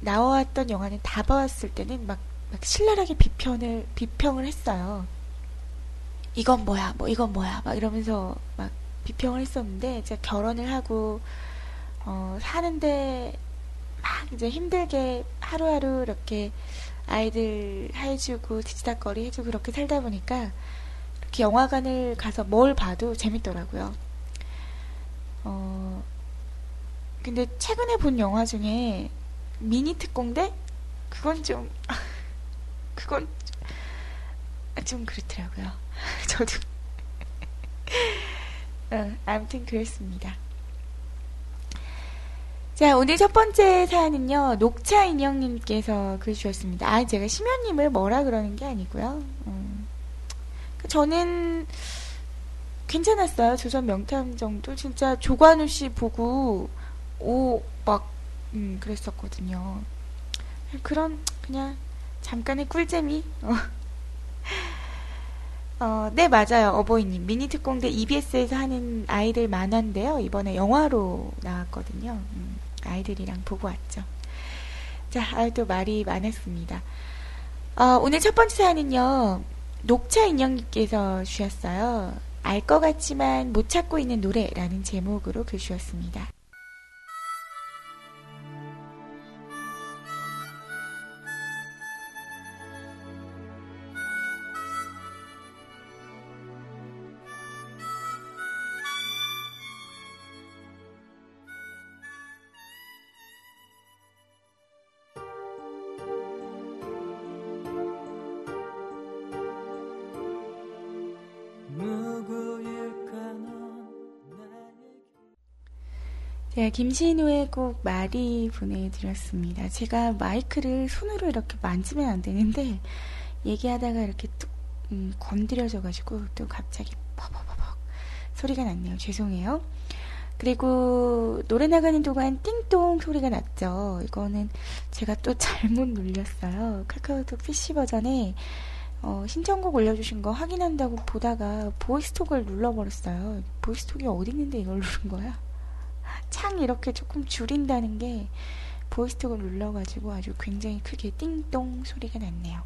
나왔던 영화는 다 봐왔을 때는 막, 막 신랄하게 비편을 비평을 했어요. 이건 뭐야, 뭐 이건 뭐야, 막 이러면서 막 비평을 했었는데 제가 결혼을 하고 어, 사는데 막 이제 힘들게 하루하루 이렇게 아이들 해주고 뒤치다거리 해주고 그렇게 살다 보니까 이렇게 영화관을 가서 뭘 봐도 재밌더라고요. 어, 근데 최근에 본 영화 중에 미니 특공대? 그건 좀, 그건 좀, 좀 그렇더라고요. 저도. 어, 아무튼 그랬습니다. 자, 오늘 첫 번째 사연은요, 녹차 인형님께서 글 주셨습니다. 아, 제가 심연님을 뭐라 그러는 게 아니고요. 음, 저는 괜찮았어요. 조선 명탐정도 진짜 조관우 씨 보고 오막 음, 그랬었거든요. 그런 그냥 잠깐의 꿀재미. 어. 어, 네 맞아요 어버이님 미니 특공대 EBS에서 하는 아이들 만화인데요 이번에 영화로 나왔거든요. 음, 아이들이랑 보고 왔죠. 자, 아, 또 말이 많았습니다. 어, 오늘 첫 번째 사연은요 녹차 인형님께서 주셨어요. 알 것 같지만 못 찾고 있는 노래라는 제목으로 글 주셨습니다. 김신우의 곡 마리 보내드렸습니다. 제가 마이크를 손으로 이렇게 만지면 안 되는데 얘기하다가 이렇게 뚝 음, 건드려져가지고 또 갑자기 퍼퍼퍼퍽 소리가 났네요. 죄송해요. 그리고 노래 나가는 동안 띵동 소리가 났죠. 이거는 제가 또 잘못 눌렸어요. 카카오톡 PC 버전에 어, 신청곡 올려주신 거 확인한다고 보다가 보이스톡을 눌러버렸어요. 보이스톡이 어디 있는데 이걸 누른 거야? 창 이렇게 조금 줄인다는 게 보이스톡을 눌러가지고 아주 굉장히 크게 띵동 소리가 났네요.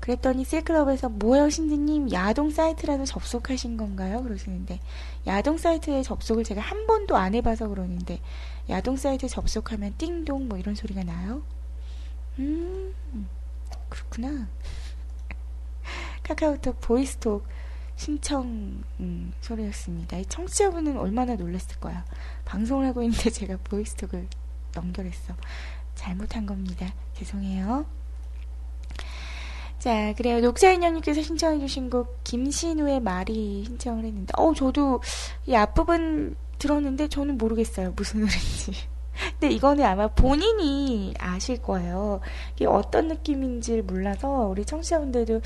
그랬더니 셀클럽에서 뭐요 신지님 야동 사이트라도 접속하신 건가요? 그러시는데 야동 사이트에 접속을 제가 한 번도 안 해봐서 그러는데 야동 사이트에 접속하면 띵동 뭐 이런 소리가 나요? 음 그렇구나. 카카오톡 보이스톡 신청 음, 소리였습니다. 이 청취자분은 얼마나 놀랐을 거야. 방송을 하고 있는데 제가 보이스톡을 연결했어. 잘못한 겁니다. 죄송해요. 자, 그래요. 녹사인형님께서 신청해주신 곡, 김신우의 말이 신청을 했는데, 어, 저도 이 앞부분 들었는데, 저는 모르겠어요. 무슨 노래인지. 근데 이거는 아마 본인이 아실 거예요. 이게 어떤 느낌인지 몰라서, 우리 청취자분들도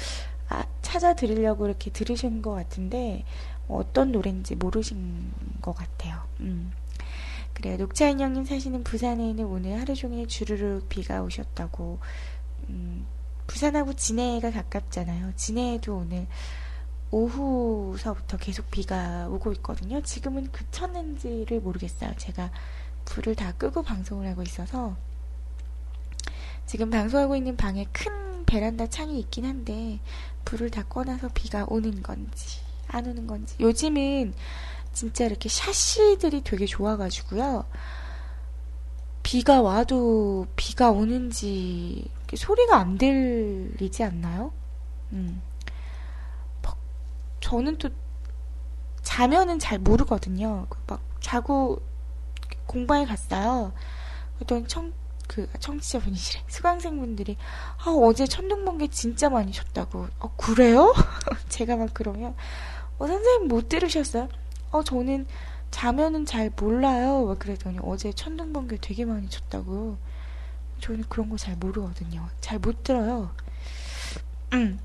아, 찾아드리려고 이렇게 들으신 것 같은데, 어떤 노래인지 모르신 것 같아요. 음. 그래요. 녹차인형님 사시는 부산에는 오늘 하루 종일 주르륵 비가 오셨다고, 음, 부산하고 진해가 가깝잖아요. 진해에도 오늘 오후서부터 계속 비가 오고 있거든요. 지금은 그쳤는지를 모르겠어요. 제가 불을 다 끄고 방송을 하고 있어서 지금 방송하고 있는 방에 큰 베란다 창이 있긴 한데 불을 다 꺼놔서 비가 오는 건지 안 오는 건지 요즘은 진짜 이렇게 샤시들이 되게 좋아가지고요. 비가 와도 비가 오는지 소리가 안 들리지 않나요? 음. 막 저는 또 자면은 잘 모르거든요. 그막 자고 공방에 갔어요. 그랬더니 청, 그, 청취자분이시래. 수강생분들이, 아, 어제 천둥번개 진짜 많이 쳤다고. 어, 그래요? 제가 막 그러면, 어, 선생님 못 들으셨어요? 어, 저는 자면은 잘 몰라요. 막 그랬더니 어제 천둥번개 되게 많이 쳤다고. 저는 그런 거 잘 모르거든요. 잘 못 들어요. 음.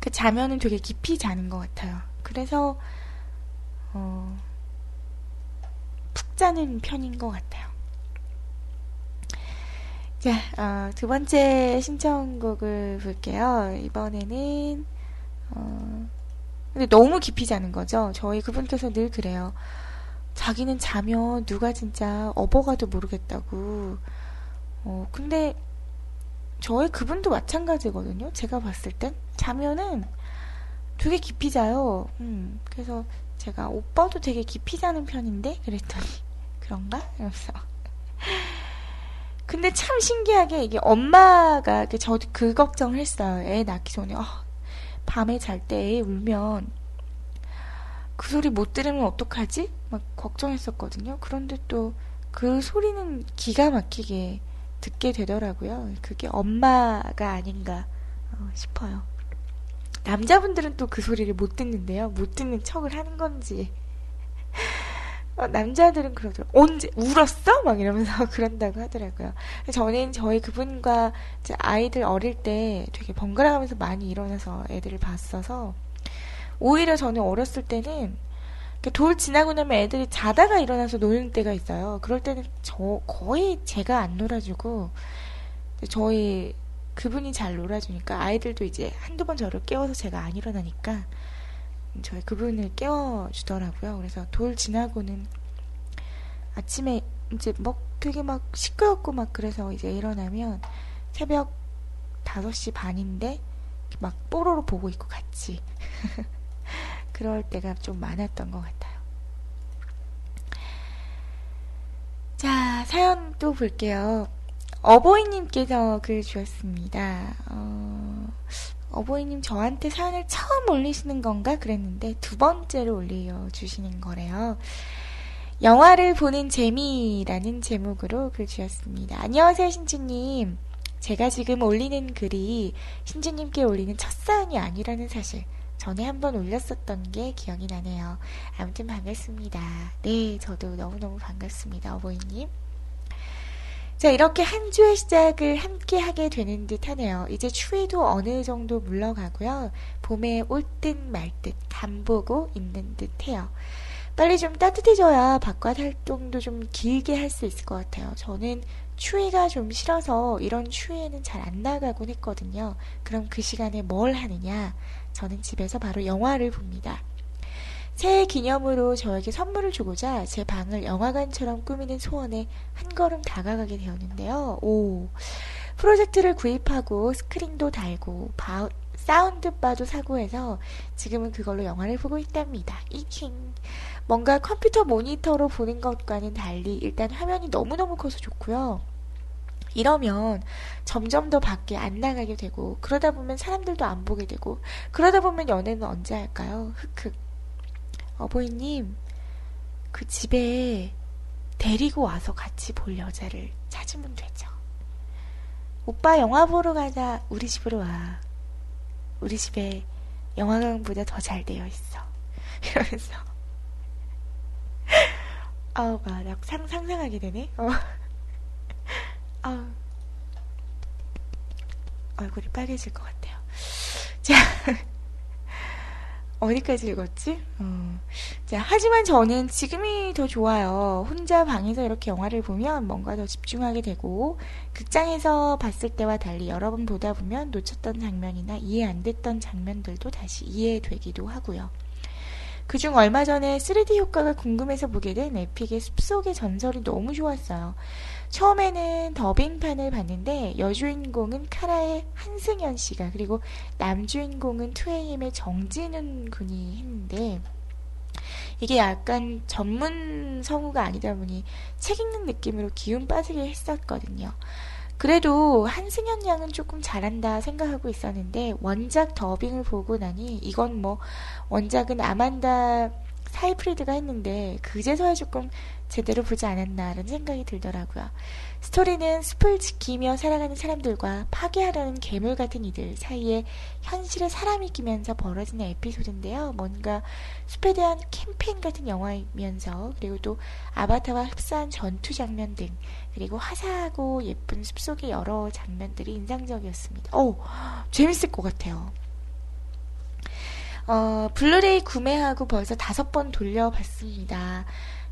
그 자면은 되게 깊이 자는 것 같아요. 그래서 어, 푹 자는 편인 것 같아요. 자, 어, 두 번째 신청곡을 볼게요. 이번에는 어, 근데 너무 깊이 자는 거죠. 저희 그분께서 늘 그래요. 자기는 자면 누가 진짜 업어가도 모르겠다고. 어, 근데 저희 그분도 마찬가지거든요. 제가 봤을 땐 자면은 되게 깊이 자요. 음, 그래서 제가 오빠도 되게 깊이 자는 편인데 그랬더니 그런가? 이러면서. 근데 참 신기하게 이게 엄마가 그 저도 그 걱정을 했어요. 애 낳기 전에 아, 밤에 잘때애 울면 그 소리 못 들으면 어떡하지? 막 걱정했었거든요. 그런데 또 그 소리는 기가 막히게 듣게 되더라고요. 그게 엄마가 아닌가 어, 싶어요. 남자분들은 또 그 소리를 못 듣는데요. 못 듣는 척을 하는 건지. 어, 남자들은 그러더라고요. 언제 울었어? 막 이러면서 그런다고 하더라고요. 저는 저희 그분과 이제 아이들 어릴 때 되게 번갈아 가면서 많이 일어나서 애들을 봤어서 오히려 저는 어렸을 때는 돌 지나고 나면 애들이 자다가 일어나서 노는 때가 있어요. 그럴 때는 저 거의 제가 안 놀아주고 저희 그분이 잘 놀아주니까 아이들도 이제 한두 번 저를 깨워서 제가 안 일어나니까 저희 그분을 깨워주더라고요. 그래서 돌 지나고는 아침에 이제 막 되게 막 시끄럽고 막 그래서 이제 일어나면 새벽 5시 반인데 막 뽀로로 보고 있고 같이 그럴 때가 좀 많았던 것 같아요. 자, 사연 또 볼게요. 어버이님께서 글 주셨습니다. 어, 어버이님 저한테 사연을 처음 올리시는 건가 그랬는데 두 번째로 올려주시는 거래요. 영화를 보는 재미라는 제목으로 글 주셨습니다. 안녕하세요, 신주님. 제가 지금 올리는 글이 신주님께 올리는 첫 사연이 아니라는 사실 전에 한번 올렸었던 게 기억이 나네요. 아무튼 반갑습니다. 네, 저도 너무너무 반갑습니다, 어버이님. 자, 이렇게 한 주의 시작을 함께 하게 되는 듯 하네요. 이제 추위도 어느 정도 물러가고요. 봄에 올 듯 말 듯 간보고 있는 듯 해요. 빨리 좀 따뜻해져야 바깥 활동도 좀 길게 할 수 있을 것 같아요. 저는 추위가 좀 싫어서 이런 추위에는 잘 안 나가곤 했거든요. 그럼 그 시간에 뭘 하느냐? 저는 집에서 바로 영화를 봅니다. 새해 기념으로 저에게 선물을 주고자 제 방을 영화관처럼 꾸미는 소원에 한 걸음 다가가게 되었는데요. 오. 프로젝트를 구입하고 스크린도 달고 바, 사운드바도 사고 해서 지금은 그걸로 영화를 보고 있답니다. 이킹. 뭔가 컴퓨터 모니터로 보는 것과는 달리 일단 화면이 너무너무 커서 좋고요. 이러면 점점 더 밖에 안 나가게 되고 그러다 보면 사람들도 안 보게 되고 그러다 보면 연애는 언제 할까요? 흑흑. 어버이님, 그 집에 데리고 와서 같이 볼 여자를 찾으면 되죠. 오빠 영화 보러 가자. 우리 집으로 와. 우리 집에 영화관보다 더 잘 되어 있어. 이러면서. 아우, 막, 나 상, 상상하게 되네. 어. 아우. 얼굴이 빨개질 것 같아요. 자. 어디까지 읽었지? 어. 자, 하지만 저는 지금이 더 좋아요. 혼자 방에서 이렇게 영화를 보면 뭔가 더 집중하게 되고, 극장에서 봤을 때와 달리 여러 번 보다 보면 놓쳤던 장면이나 이해 안 됐던 장면들도 다시 이해되기도 하고요. 그중 얼마 전에 3D 효과가 궁금해서 보게 된 에픽의 숲속의 전설이 너무 좋았어요. 처음에는 더빙판을 봤는데 여주인공은 카라의 한승연 씨가 그리고 남주인공은 2AM의 정진훈 군이 했는데 이게 약간 전문 성우가 아니다 보니 책 읽는 느낌으로 기운 빠지게 했었거든요. 그래도 한승연 양은 조금 잘한다 생각하고 있었는데 원작 더빙을 보고 나니 이건 뭐 원작은 아만다 사이프리드가 했는데 그제서야 조금 제대로 보지 않았나라는 생각이 들더라고요. 스토리는 숲을 지키며 살아가는 사람들과 파괴하려는 괴물 같은 이들 사이에 현실의 사람이 끼면서 벌어지는 에피소드인데요. 뭔가 숲에 대한 캠페인 같은 영화이면서 그리고 또 아바타와 흡사한 전투 장면 등 그리고 화사하고 예쁜 숲속의 여러 장면들이 인상적이었습니다. 오, 재밌을 것 같아요. 어, 블루레이 구매하고 벌써 다섯 번 돌려봤습니다.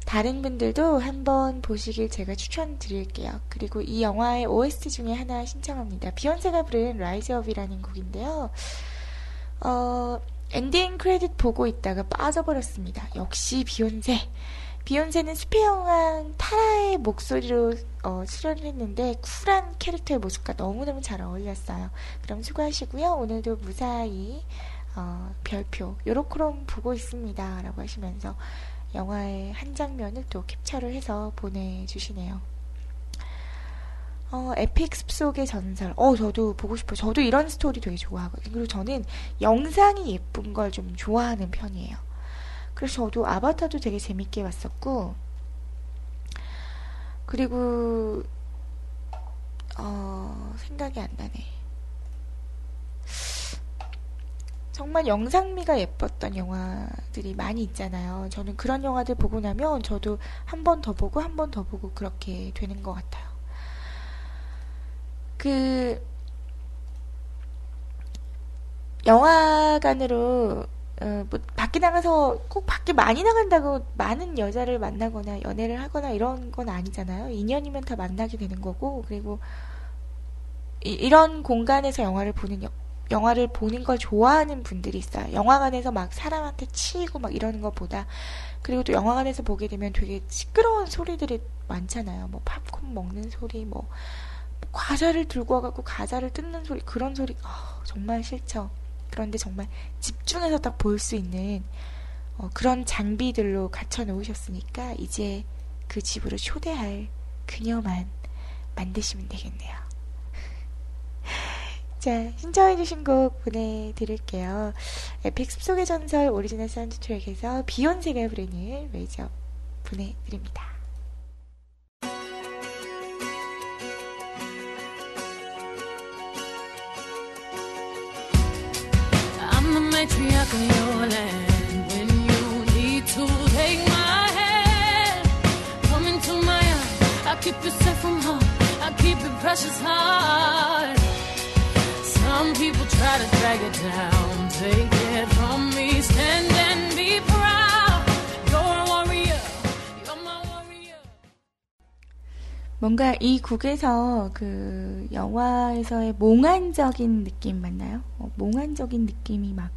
다른 분들도 한번 보시길 제가 추천드릴게요. 그리고 이 영화의 OST 중에 하나 신청합니다. 비욘세가 부른 Rise Up이라는 곡인데요. 어, 엔딩 크레딧 보고 있다가 빠져버렸습니다. 역시 비욘세. 비욘세는 여왕 타라의 목소리로 어, 출연을 했는데 쿨한 캐릭터의 모습과 너무너무 잘 어울렸어요. 그럼 수고하시고요. 오늘도 무사히 어, 별표 요렇게롬 보고 있습니다. 라고 하시면서 영화의 한 장면을 또 캡처를 해서 보내주시네요. 어, 에픽 숲속의 전설. 어, 저도 보고 싶어요. 저도 이런 스토리 되게 좋아하거든요. 그리고 저는 영상이 예쁜 걸 좀 좋아하는 편이에요. 그래서 저도 아바타도 되게 재밌게 봤었고, 그리고, 어, 생각이 안 나네. 정말 영상미가 예뻤던 영화들이 많이 있잖아요. 저는 그런 영화들 보고 나면 저도 한 번 더 보고 한 번 더 보고 그렇게 되는 것 같아요. 그 영화관으로 어, 뭐 밖에 나가서 꼭 밖에 많이 나간다고 많은 여자를 만나거나 연애를 하거나 이런 건 아니잖아요. 인연이면 다 만나게 되는 거고 그리고 이, 런 공간에서 영화를 보는 여, 영화를 보는 걸 좋아하는 분들이 있어요. 영화관에서 막 사람한테 치이고 막 이러는 것보다 그리고 또 영화관에서 보게 되면 되게 시끄러운 소리들이 많잖아요. 뭐 팝콘 먹는 소리, 뭐 과자를 들고 와갖고 과자를 뜯는 소리 그런 소리 어, 정말 싫죠. 그런데 정말 집중해서 딱 볼 수 있는 어, 그런 장비들로 갖춰 놓으셨으니까 이제 그 집으로 초대할 그녀만 만드시면 되겠네요. 자, 신청해주신 곡 보내드릴게요. 에픽 숲속의 전설 오리지널 사운드 트랙에서 비욘세가 부르는 Rise Up 보내드립니다. Precious hard. People try to drag it down, take it from me. Stand and be proud. You're a warrior. You're my warrior. 뭔가 이 곡에서 그 영화에서의 몽환적인 느낌 맞나요? 어, 몽환적인 느낌이 막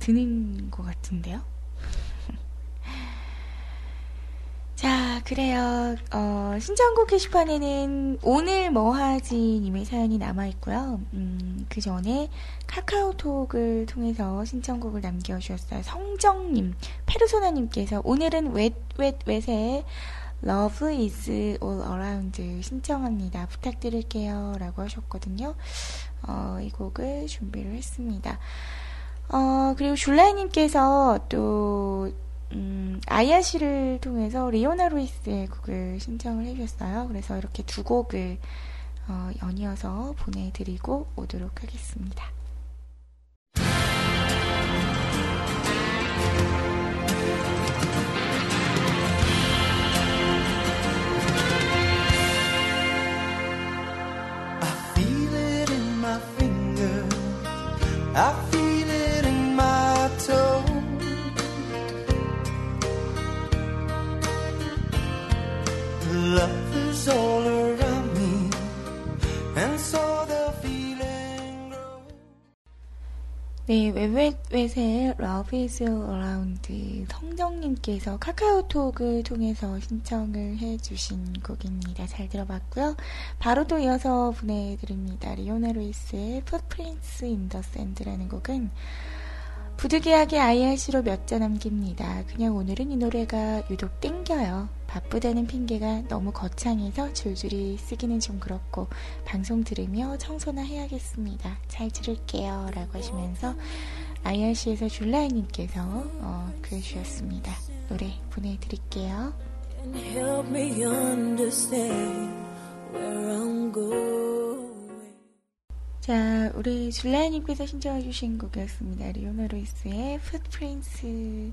드는 것 같은데요. 자, 그래요. 어, 신청곡 게시판에는 오늘 뭐하지 님의 사연이 남아있고요. 음, 그 전에 카카오톡을 통해서 신청곡을 남겨주셨어요. 성정님, 페르소나님께서 오늘은 웻, 웻, 웻의 Love is all around 신청합니다. 부탁드릴게요. 라고 하셨거든요. 어, 이 곡을 준비를 했습니다. 어, 그리고 줄라이님께서 또, 음, 아야시를 통해서 리오나 루이스의 곡을 신청을 해주셨어요. 그래서 이렇게 두 곡을 어, 연이어서 보내드리고 오도록 하겠습니다. I 네, 웹웹웹의 Love is Around 성정님께서 카카오톡을 통해서 신청을 해주신 곡입니다. 잘 들어봤고요. 바로 또 이어서 보내드립니다. 리오나 루이스의 Footprints in the Sand라는 곡은 부득이하게 IRC로 몇 자 남깁니다. 그냥 오늘은 이 노래가 유독 땡겨요. 바쁘다는 핑계가 너무 거창해서 줄줄이 쓰기는 좀 그렇고 방송 들으며 청소나 해야겠습니다. 잘 들을게요. 라고 하시면서 IRC에서 줄라이님께서 어, 글 주셨습니다. 노래 보내드릴게요. And help me understand where I'm going. 자, 우리 줄라이님께서 신청해주신 곡이었습니다. 리오나 루이스의 Footprints,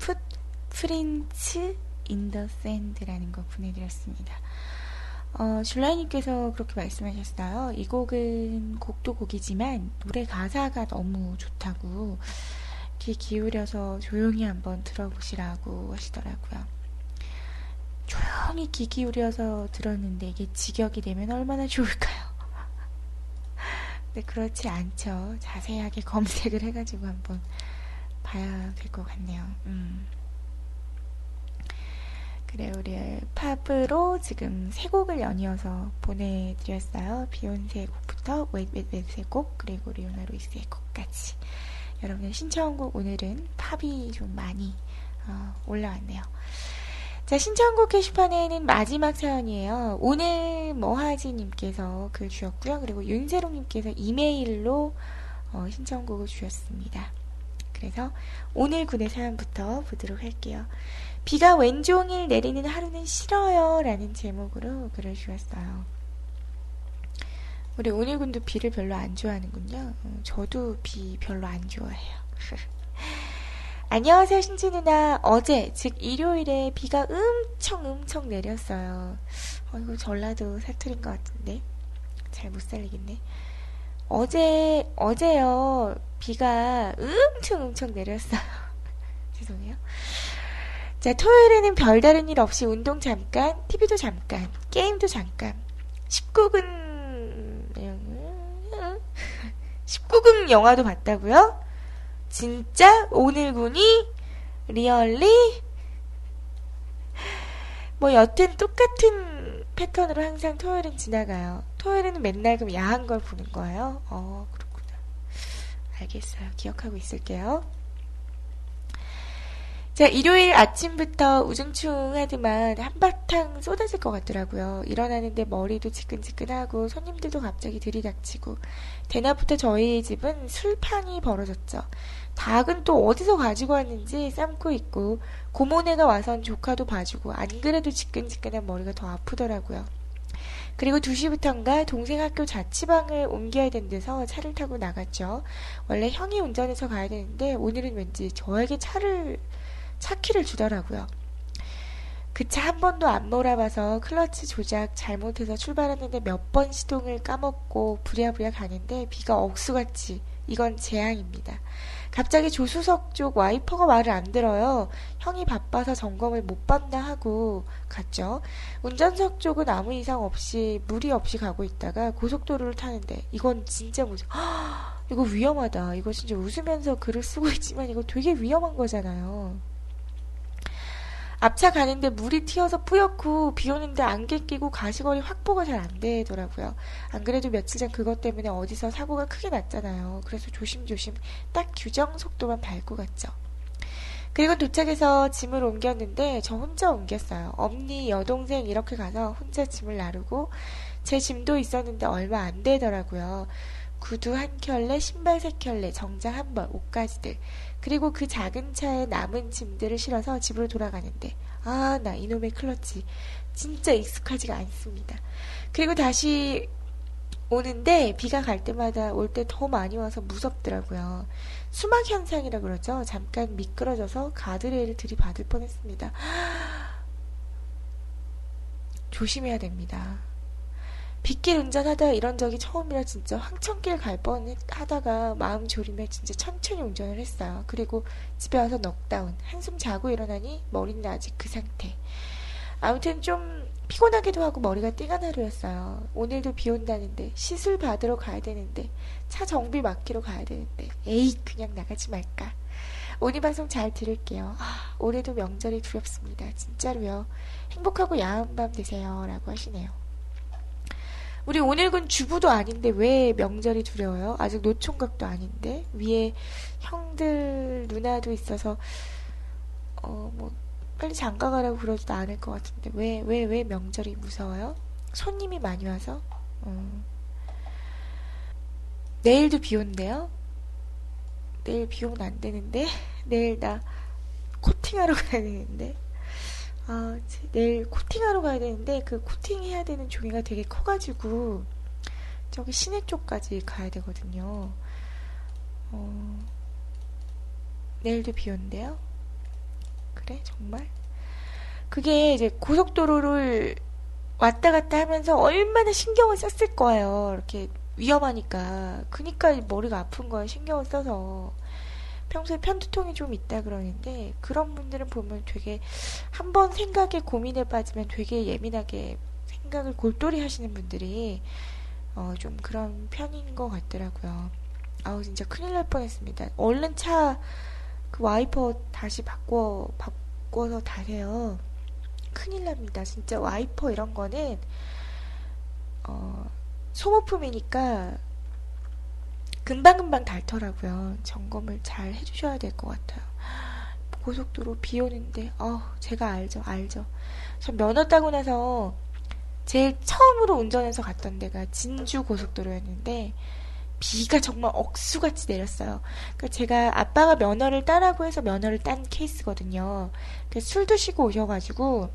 Footprints in the Sand라는 곡 보내드렸습니다. 어, 줄라이님께서 그렇게 말씀하셨어요. 이 곡은 곡도 곡이지만 노래 가사가 너무 좋다고 귀 기울여서 조용히 한번 들어보시라고 하시더라고요. 조용히 귀 기울여서 들었는데 이게 직역이 되면 얼마나 좋을까요? 네, 그렇지 않죠. 자세하게 검색을 해가지고 한번 봐야 될 것 같네요. 음. 그래, 우리 팝으로 지금 세 곡을 연이어서 보내드렸어요. 비욘세 곡부터 웹웹웹 곡, 그리고 리오나 루이스의 곡까지. 여러분의 신청곡 오늘은 팝이 좀 많이 어, 올라왔네요. 자, 신청곡 게시판에는 마지막 사연이에요. 오늘 뭐하지님께서 글 주셨고요. 그리고 윤세롱님께서 이메일로 어, 신청곡을 주셨습니다. 그래서 오늘 군의 사연부터 보도록 할게요. 비가 왼종일 내리는 하루는 싫어요. 라는 제목으로 글을 주셨어요. 우리 오늘 군도 비를 별로 안 좋아하는군요. 어, 저도 비 별로 안 좋아해요. 안녕하세요, 신지 누나. 어제, 즉 일요일에 비가 엄청 엄청 내렸어요. 어, 이거 전라도 사투리인 것 같은데. 잘 못 살리겠네. 어제, 어제요, 비가 엄청 엄청 내렸어요. 죄송해요. 자, 토요일에는 별다른 일 없이 운동 잠깐, TV도 잠깐, 게임도 잠깐, 19금, 19금 영화도 봤다고요? 진짜? 오늘 군이? 리얼리? 뭐 여튼 똑같은 패턴으로 항상 토요일은 지나가요. 토요일에는 맨날 그럼 야한 걸 보는 거예요? 어, 그렇구나. 알겠어요. 기억하고 있을게요. 자, 일요일 아침부터 우중충하지만 한바탕 쏟아질 것 같더라고요. 일어나는데 머리도 지끈지끈하고 손님들도 갑자기 들이닥치고 대낮부터 저희 집은 술판이 벌어졌죠. 닭은 또 어디서 가지고 왔는지 삶고 있고 고모네가 와선 조카도 봐주고 안 그래도 지끈지끈한 머리가 더 아프더라고요. 그리고 2시부터인가 동생 학교 자취방을 옮겨야 된대서 차를 타고 나갔죠. 원래 형이 운전해서 가야 되는데 오늘은 왠지 저에게 차를 차키를 주더라고요. 그 차 한 번도 안 몰아봐서 클러치 조작 잘못해서 출발했는데 몇 번 시동을 까먹고 부랴부랴 가는데 비가 억수같이 이건 재앙입니다. 갑자기 조수석 쪽 와이퍼가 말을 안 들어요. 형이 바빠서 점검을 못 받나 하고 갔죠. 운전석 쪽은 아무 이상 없이 무리 없이 가고 있다가 고속도로를 타는데 이건 진짜 무슨 이거 위험하다. 이거 진짜 웃으면서 글을 쓰고 있지만 이거 되게 위험한 거잖아요. 앞차 가는데 물이 튀어서 뿌옇고 비 오는데 안개 끼고 가시거리 확보가 잘 안 되더라고요. 안 그래도 며칠 전 그것 때문에 어디서 사고가 크게 났잖아요. 그래서 조심조심 딱 규정 속도만 밟고 갔죠. 그리고 도착해서 짐을 옮겼는데 저 혼자 옮겼어요. 엄니, 여동생 이렇게 가서 혼자 짐을 나르고 제 짐도 있었는데 얼마 안 되더라고요. 구두 한 켤레, 신발 세 켤레, 정장 한 벌, 옷가지들. 그리고 그 작은 차에 남은 짐들을 실어서 집으로 돌아가는데 아, 나 이놈의 클러치 진짜 익숙하지가 않습니다. 그리고 다시 오는데 비가 갈 때마다 올 때 더 많이 와서 무섭더라고요. 수막 현상이라 그러죠. 잠깐 미끄러져서 가드레일을 들이받을 뻔 했습니다. 조심해야 됩니다. 빗길 운전하다 이런 적이 처음이라 진짜 황천길 갈 뻔 하다가 마음 졸이며 진짜 천천히 운전을 했어요. 그리고 집에 와서 넉다운 한숨 자고 일어나니 머리는 아직 그 상태. 아무튼 좀 피곤하기도 하고 머리가 띵한 하루였어요. 오늘도 비 온다는데 시술 받으러 가야 되는데 차 정비 맡기러 가야 되는데 에이 그냥 나가지 말까. 오늘 방송 잘 들을게요. 아, 올해도 명절이 두렵습니다. 진짜로요. 행복하고 야한 밤 되세요. 라고 하시네요. 우리 오늘군 주부도 아닌데 왜 명절이 두려워요? 아직 노총각도 아닌데 위에 형들 누나도 있어서 어 뭐 빨리 장가 가라고 그러지도 않을 것 같은데 왜 왜 왜 명절이 무서워요? 손님이 많이 와서 어. 내일도 비 온대요. 내일 비 오면 안 되는데 내일 나 코팅하러 가야 되는데 아, 내일 코팅하러 가야 되는데 그 코팅 해야 되는 종이가 되게 커가지고 저기 시내 쪽까지 가야 되거든요. 어, 내일도 비 온대요? 그래? 정말? 그게 이제 고속도로를 왔다 갔다 하면서 얼마나 신경을 썼을 거예요. 이렇게 위험하니까. 그니까 머리가 아픈 거예요. 신경을 써서. 평소에 편두통이 좀 있다 그러는데 그런 분들은 보면 되게 한 번 생각에 고민에 빠지면 되게 예민하게 생각을 골똘히 하시는 분들이 어, 좀 그런 편인 것 같더라고요. 아우 진짜 큰일 날 뻔했습니다. 얼른 차 그 와이퍼 다시 바꿔 바꿔서 다세요. 큰일 납니다. 진짜 와이퍼 이런 거는 어, 소모품이니까 금방금방 닳더라고요. 점검을 잘 해주셔야 될 것 같아요. 고속도로 비 오는데, 어, 제가 알죠, 알죠. 전 면허 따고 나서 제일 처음으로 운전해서 갔던 데가 진주 고속도로였는데, 비가 정말 억수같이 내렸어요. 그러니까 제가 아빠가 면허를 따라고 해서 면허를 딴 케이스거든요. 술 드시고 오셔가지고,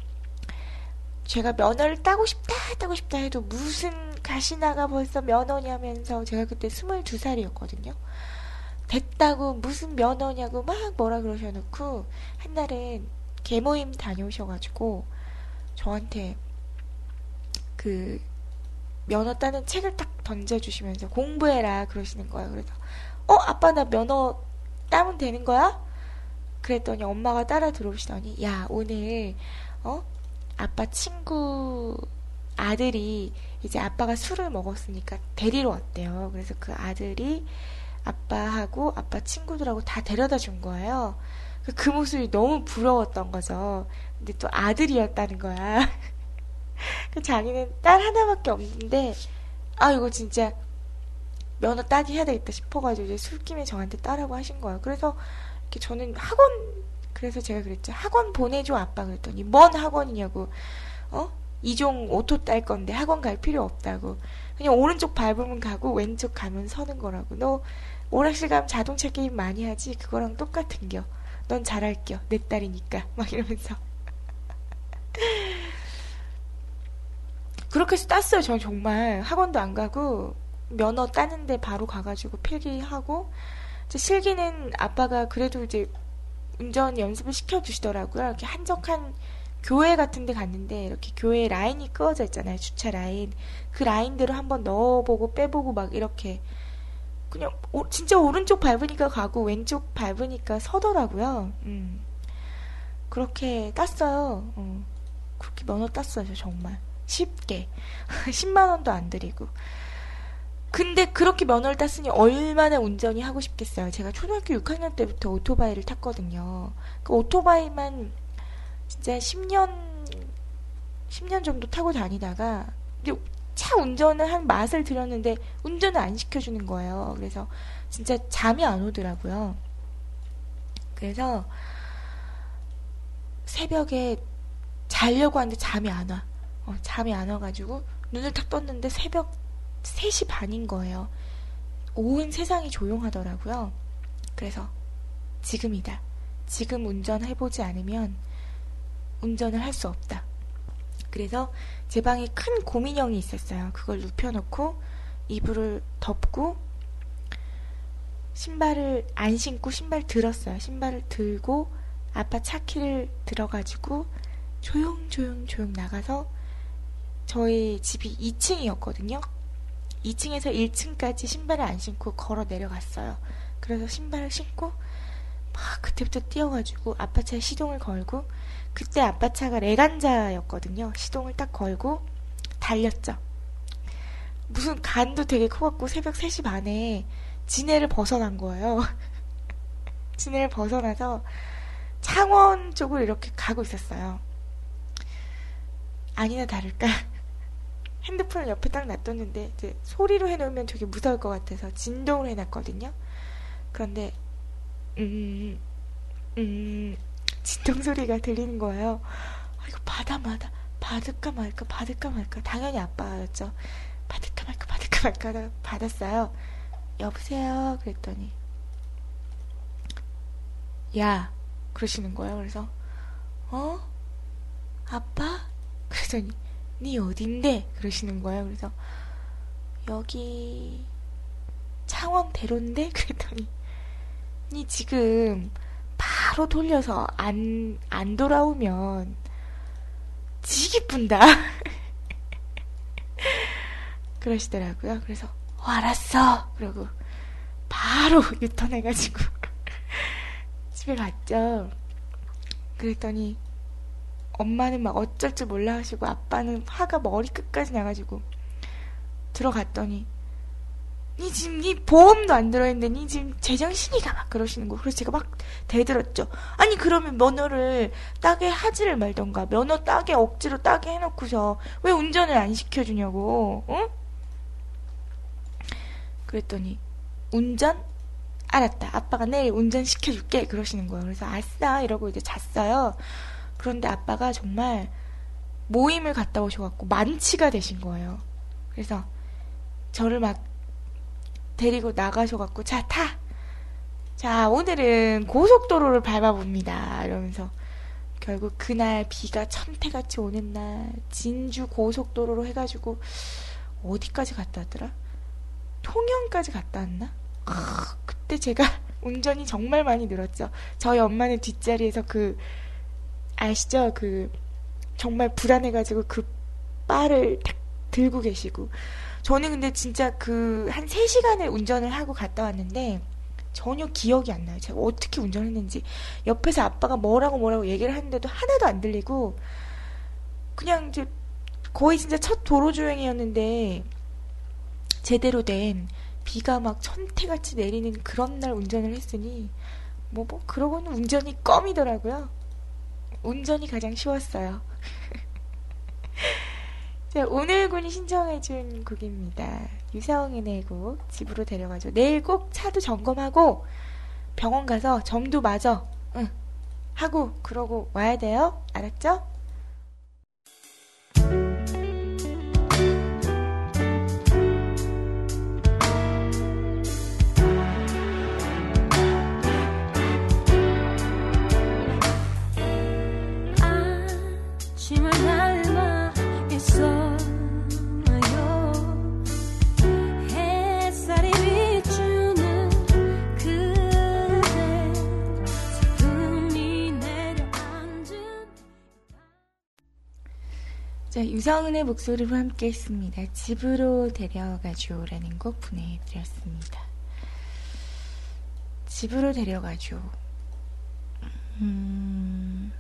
제가 면허를 따고 싶다, 따고 싶다 해도 무슨 가시나가 벌써 면허냐면서 제가 그때 22살이었거든요. 됐다고 무슨 면허냐고 막 뭐라 그러셔놓고 한날은 개모임 다녀오셔가지고 저한테 그 면허 따는 책을 딱 던져주시면서 공부해라 그러시는 거예요. 그래서 어 아빠 나 면허 따면 되는 거야? 그랬더니 엄마가 따라 들어오시더니 야 오늘 어 아빠 친구 아들이 이제 아빠가 술을 먹었으니까 데리러 왔대요. 그래서 그 아들이 아빠하고 아빠 친구들하고 다 데려다 준 거예요. 그, 그 모습이 너무 부러웠던 거죠. 근데 또 아들이었다는 거야. 그 자기는 딸 하나밖에 없는데, 아, 이거 진짜 면허 따기 해야 되겠다 싶어가지고 이제 술김에 저한테 따라고 하신 거예요. 그래서 이렇게 저는 학원, 그래서 제가 그랬죠. 학원 보내줘, 아빠. 그랬더니, 뭔 학원이냐고, 어? 이종 오토 딸 건데 학원 갈 필요 없다고. 그냥 오른쪽 밟으면 가고 왼쪽 가면 서는 거라고. 너 오락실 가면 자동차 게임 많이 하지? 그거랑 똑같은 겨. 넌 잘할겨. 내 딸이니까. 막 이러면서. 그렇게 해서 땄어요. 저 정말. 학원도 안 가고 면허 따는데 바로 가가지고 필기하고 실기는 아빠가 그래도 이제 운전 연습을 시켜주시더라고요. 이렇게 한적한 교회 같은 데 갔는데 이렇게 교회 라인이 끄어져 있잖아요. 주차 라인. 그 라인대로 한번 넣어보고 빼보고 막 이렇게 그냥 오, 진짜 오른쪽 밟으니까 가고 왼쪽 밟으니까 서더라고요. 음. 그렇게 땄어요. 어. 그렇게 면허 땄어요. 정말. 쉽게. 10만 원도 안 들이고. 근데 그렇게 면허를 땄으니 얼마나 운전이 하고 싶겠어요. 제가 초등학교 6학년 때부터 오토바이를 탔거든요. 그 오토바이만 진짜 10년, 10년 정도 타고 다니다가, 차 운전을 한 맛을 들였는데, 운전을 안 시켜주는 거예요. 그래서 진짜 잠이 안 오더라고요. 그래서 새벽에 자려고 하는데 잠이 안 와. 어, 잠이 안 와가지고, 눈을 탁 떴는데 새벽 3시 반인 거예요. 온 세상이 조용하더라고요. 그래서 지금이다. 지금 운전해보지 않으면 운전을 할 수 없다. 그래서 제 방에 큰 고민형이 있었어요. 그걸 눕혀놓고 이불을 덮고 신발을 안 신고 신발 들었어요. 신발을 들고 아빠 차키를 들어가지고 조용조용 조용 나가서 저희 집이 2층이었거든요. 2층에서 1층까지 신발을 안 신고 걸어 내려갔어요. 그래서 신발을 신고 막 그때부터 뛰어가지고 아빠 차에 시동을 걸고 그때 아빠 차가 레간자였거든요. 시동을 딱 걸고 달렸죠. 무슨 간도 되게 커갖고 새벽 3시 반에 진해를 벗어난 거예요. 진해를 벗어나서 창원 쪽으로 이렇게 가고 있었어요. 아니나 다를까 핸드폰을 옆에 딱 놔뒀는데 이제 소리로 해놓으면 되게 무서울 것 같아서 진동으로 해놨거든요. 그런데 음, 음, 진동 소리가 들리는 거예요. 아, 이거 받아 마다 받을까 말까? 받을까 말까? 당연히 아빠였죠. 받을까 말까? 받을까 말까? 받았어요. 여보세요? 그랬더니. 야 그러시는 거예요. 그래서 어? 아빠? 그러더니 니 어딘데? 그러시는 거예요. 그래서 여기 창원대로인데? 그랬더니 니 지금 바로 돌려서 안, 안 돌아오면 지기 뿐다. 그러시더라고요. 그래서, 어, 알았어. 그러고, 바로 유턴해가지고, 집에 갔죠. 그랬더니, 엄마는 막 어쩔 줄 몰라 하시고, 아빠는 화가 머리 끝까지 나가지고, 들어갔더니, 니 지금 니 보험도 안 들어있는데 니 지금 제정신이가 막 그러시는 거. 그래서 제가 막 대들었죠. 아니 그러면 면허를 따게 하지를 말던가 면허 따게 억지로 따게 해놓고서 왜 운전을 안 시켜주냐고. 응? 그랬더니 운전? 알았다. 아빠가 내일 운전 시켜줄게. 그러시는 거예요. 그래서 아싸 이러고 이제 잤어요. 그런데 아빠가 정말 모임을 갔다 오셔갖고 만취가 되신 거예요. 그래서 저를 막 데리고 나가셔갖고 자 타. 자 오늘은 고속도로를 밟아봅니다. 이러면서 결국 그날 비가 천태같이 오는 날 진주 고속도로로 해가지고 어디까지 갔다 왔더라? 통영까지 갔다 왔나? 아, 그때 제가 운전이 정말 많이 늘었죠. 저희 엄마는 뒷자리에서 그 아시죠? 그 정말 불안해가지고 그 바를 탁 들고 계시고 저는 근데 진짜 그 한 3시간을 운전을 하고 갔다 왔는데 전혀 기억이 안 나요. 제가 어떻게 운전했는지. 옆에서 아빠가 뭐라고 뭐라고 얘기를 하는데도 하나도 안 들리고 그냥 이제 거의 진짜 첫 도로 주행이었는데 제대로 된 비가 막 천태같이 내리는 그런 날 운전을 했으니 뭐 뭐 그러고는 운전이 껌이더라고요. 운전이 가장 쉬웠어요. 자, 오늘 군이 신청해준 곡입니다. 유사홍의 곡 집으로 데려가죠. 내일 꼭 차도 점검하고 병원 가서 점도 맞아. 응. 하고 그러고 와야 돼요. 알았죠? 자, 유성은의 목소리로 함께 했습니다. 집으로 데려가줘라는 곡 보내드렸습니다. 집으로 데려가줘. 음,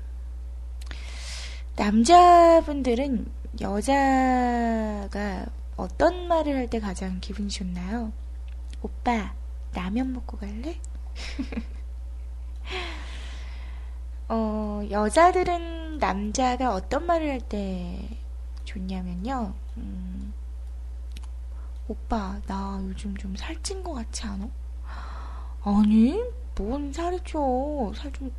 남자분들은 여자가 어떤 말을 할 때 가장 기분이 좋나요? 오빠, 라면 먹고 갈래? 어, 여자들은 남자가 어떤 말을 할 때 좋냐면요. 음, 오빠, 나 요즘 좀 살찐 것 같지 않아? 아니, 뭔 살이 쪄. 살 좀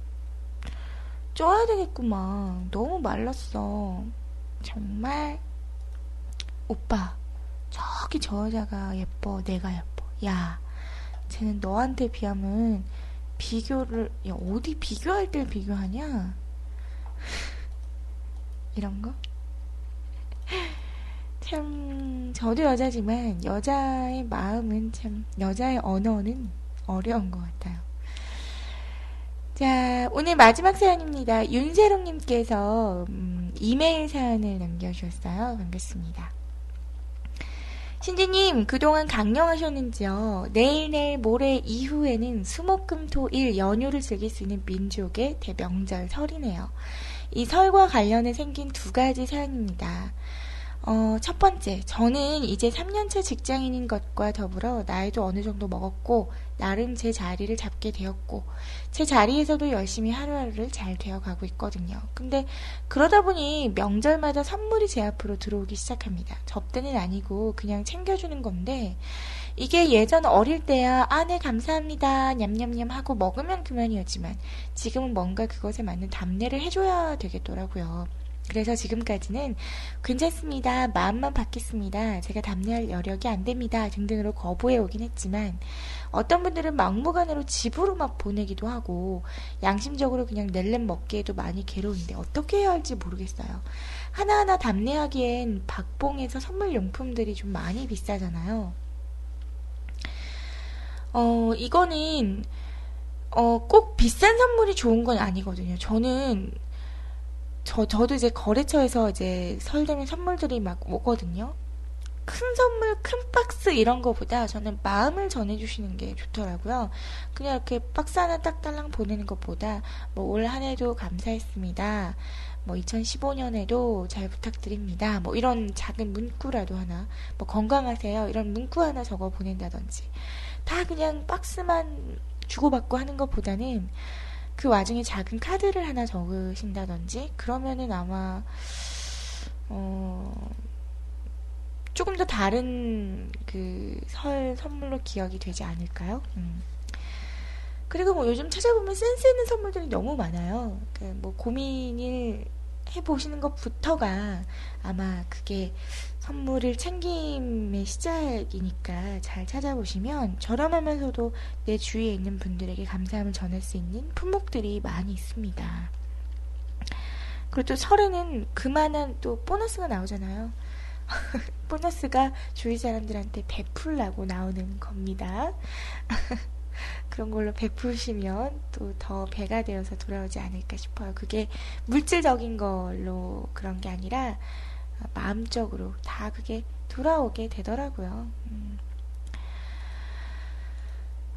쪄야 되겠구만. 너무 말랐어. 정말. 오빠, 저기 저 여자가 예뻐. 내가 예뻐. 야, 쟤는 너한테 비하면 비교를, 야, 어디 비교할 때 비교하냐? 이런 거? 참, 저도 여자지만, 여자의 마음은 참, 여자의 언어는 어려운 것 같아요. 자, 오늘 마지막 사연입니다. 윤세롱님께서, 음, 이메일 사연을 남겨주셨어요. 반갑습니다. 신지님, 그동안 강령하셨는지요? 내일, 내일, 모레 이후에는 수목금토일 연휴를 즐길 수 있는 민족의 대명절 설이네요. 이 설과 관련해 생긴 두 가지 사연입니다. 어, 첫 번째, 저는 이제 3년차 직장인인 것과 더불어 나이도 어느 정도 먹었고, 나름 제 자리를 잡게 되었고, 제 자리에서도 열심히 하루하루를 잘 되어가고 있거든요. 근데 그러다 보니 명절마다 선물이 제 앞으로 들어오기 시작합니다. 접대는 아니고 그냥 챙겨주는 건데, 이게 예전 어릴 때야, 아, 네, 감사합니다. 냠냠냠 하고 먹으면 그만이었지만, 지금은 뭔가 그것에 맞는 답례를 해줘야 되겠더라고요. 그래서 지금까지는 괜찮습니다. 마음만 받겠습니다. 제가 답례할 여력이 안 됩니다. 등등으로 거부해 오긴 했지만 어떤 분들은 막무가내로 집으로 막 보내기도 하고 양심적으로 그냥 낼름 먹기에도 많이 괴로운데 어떻게 해야 할지 모르겠어요. 하나하나 답례하기엔 박봉에서 선물 용품들이 좀 많이 비싸잖아요. 어, 이거는 어, 꼭 비싼 선물이 좋은 건 아니거든요. 저는 저, 저도 이제 거래처에서 이제 설 되면 선물들이 막 오거든요. 큰 선물, 큰 박스 이런 거보다 저는 마음을 전해주시는 게 좋더라고요. 그냥 이렇게 박스 하나 딱 달랑 보내는 것보다 뭐 올 한 해도 감사했습니다. 뭐 2015년에도 잘 부탁드립니다. 뭐 이런 작은 문구라도 하나, 뭐 건강하세요. 이런 문구 하나 적어 보낸다든지. 다 그냥 박스만 주고받고 하는 것보다는 그 와중에 작은 카드를 하나 적으신다든지 그러면은 아마 어 조금 더 다른 그 설 선물로 기억이 되지 않을까요? 음. 그리고 뭐 요즘 찾아보면 센스 있는 선물들이 너무 많아요. 그 뭐 고민을 해보시는 것부터가 아마 그게 선물을 챙김의 시작이니까 잘 찾아보시면 저렴하면서도 내 주위에 있는 분들에게 감사함을 전할 수 있는 품목들이 많이 있습니다. 그리고 또 설에는 그만한 또 보너스가 나오잖아요. 보너스가 주위 사람들한테 베풀라고 나오는 겁니다. 그런 걸로 베푸시면 또 더 배가 되어서 돌아오지 않을까 싶어요. 그게 물질적인 걸로 그런 게 아니라 마음적으로 다 그게 돌아오게 되더라고요. 음.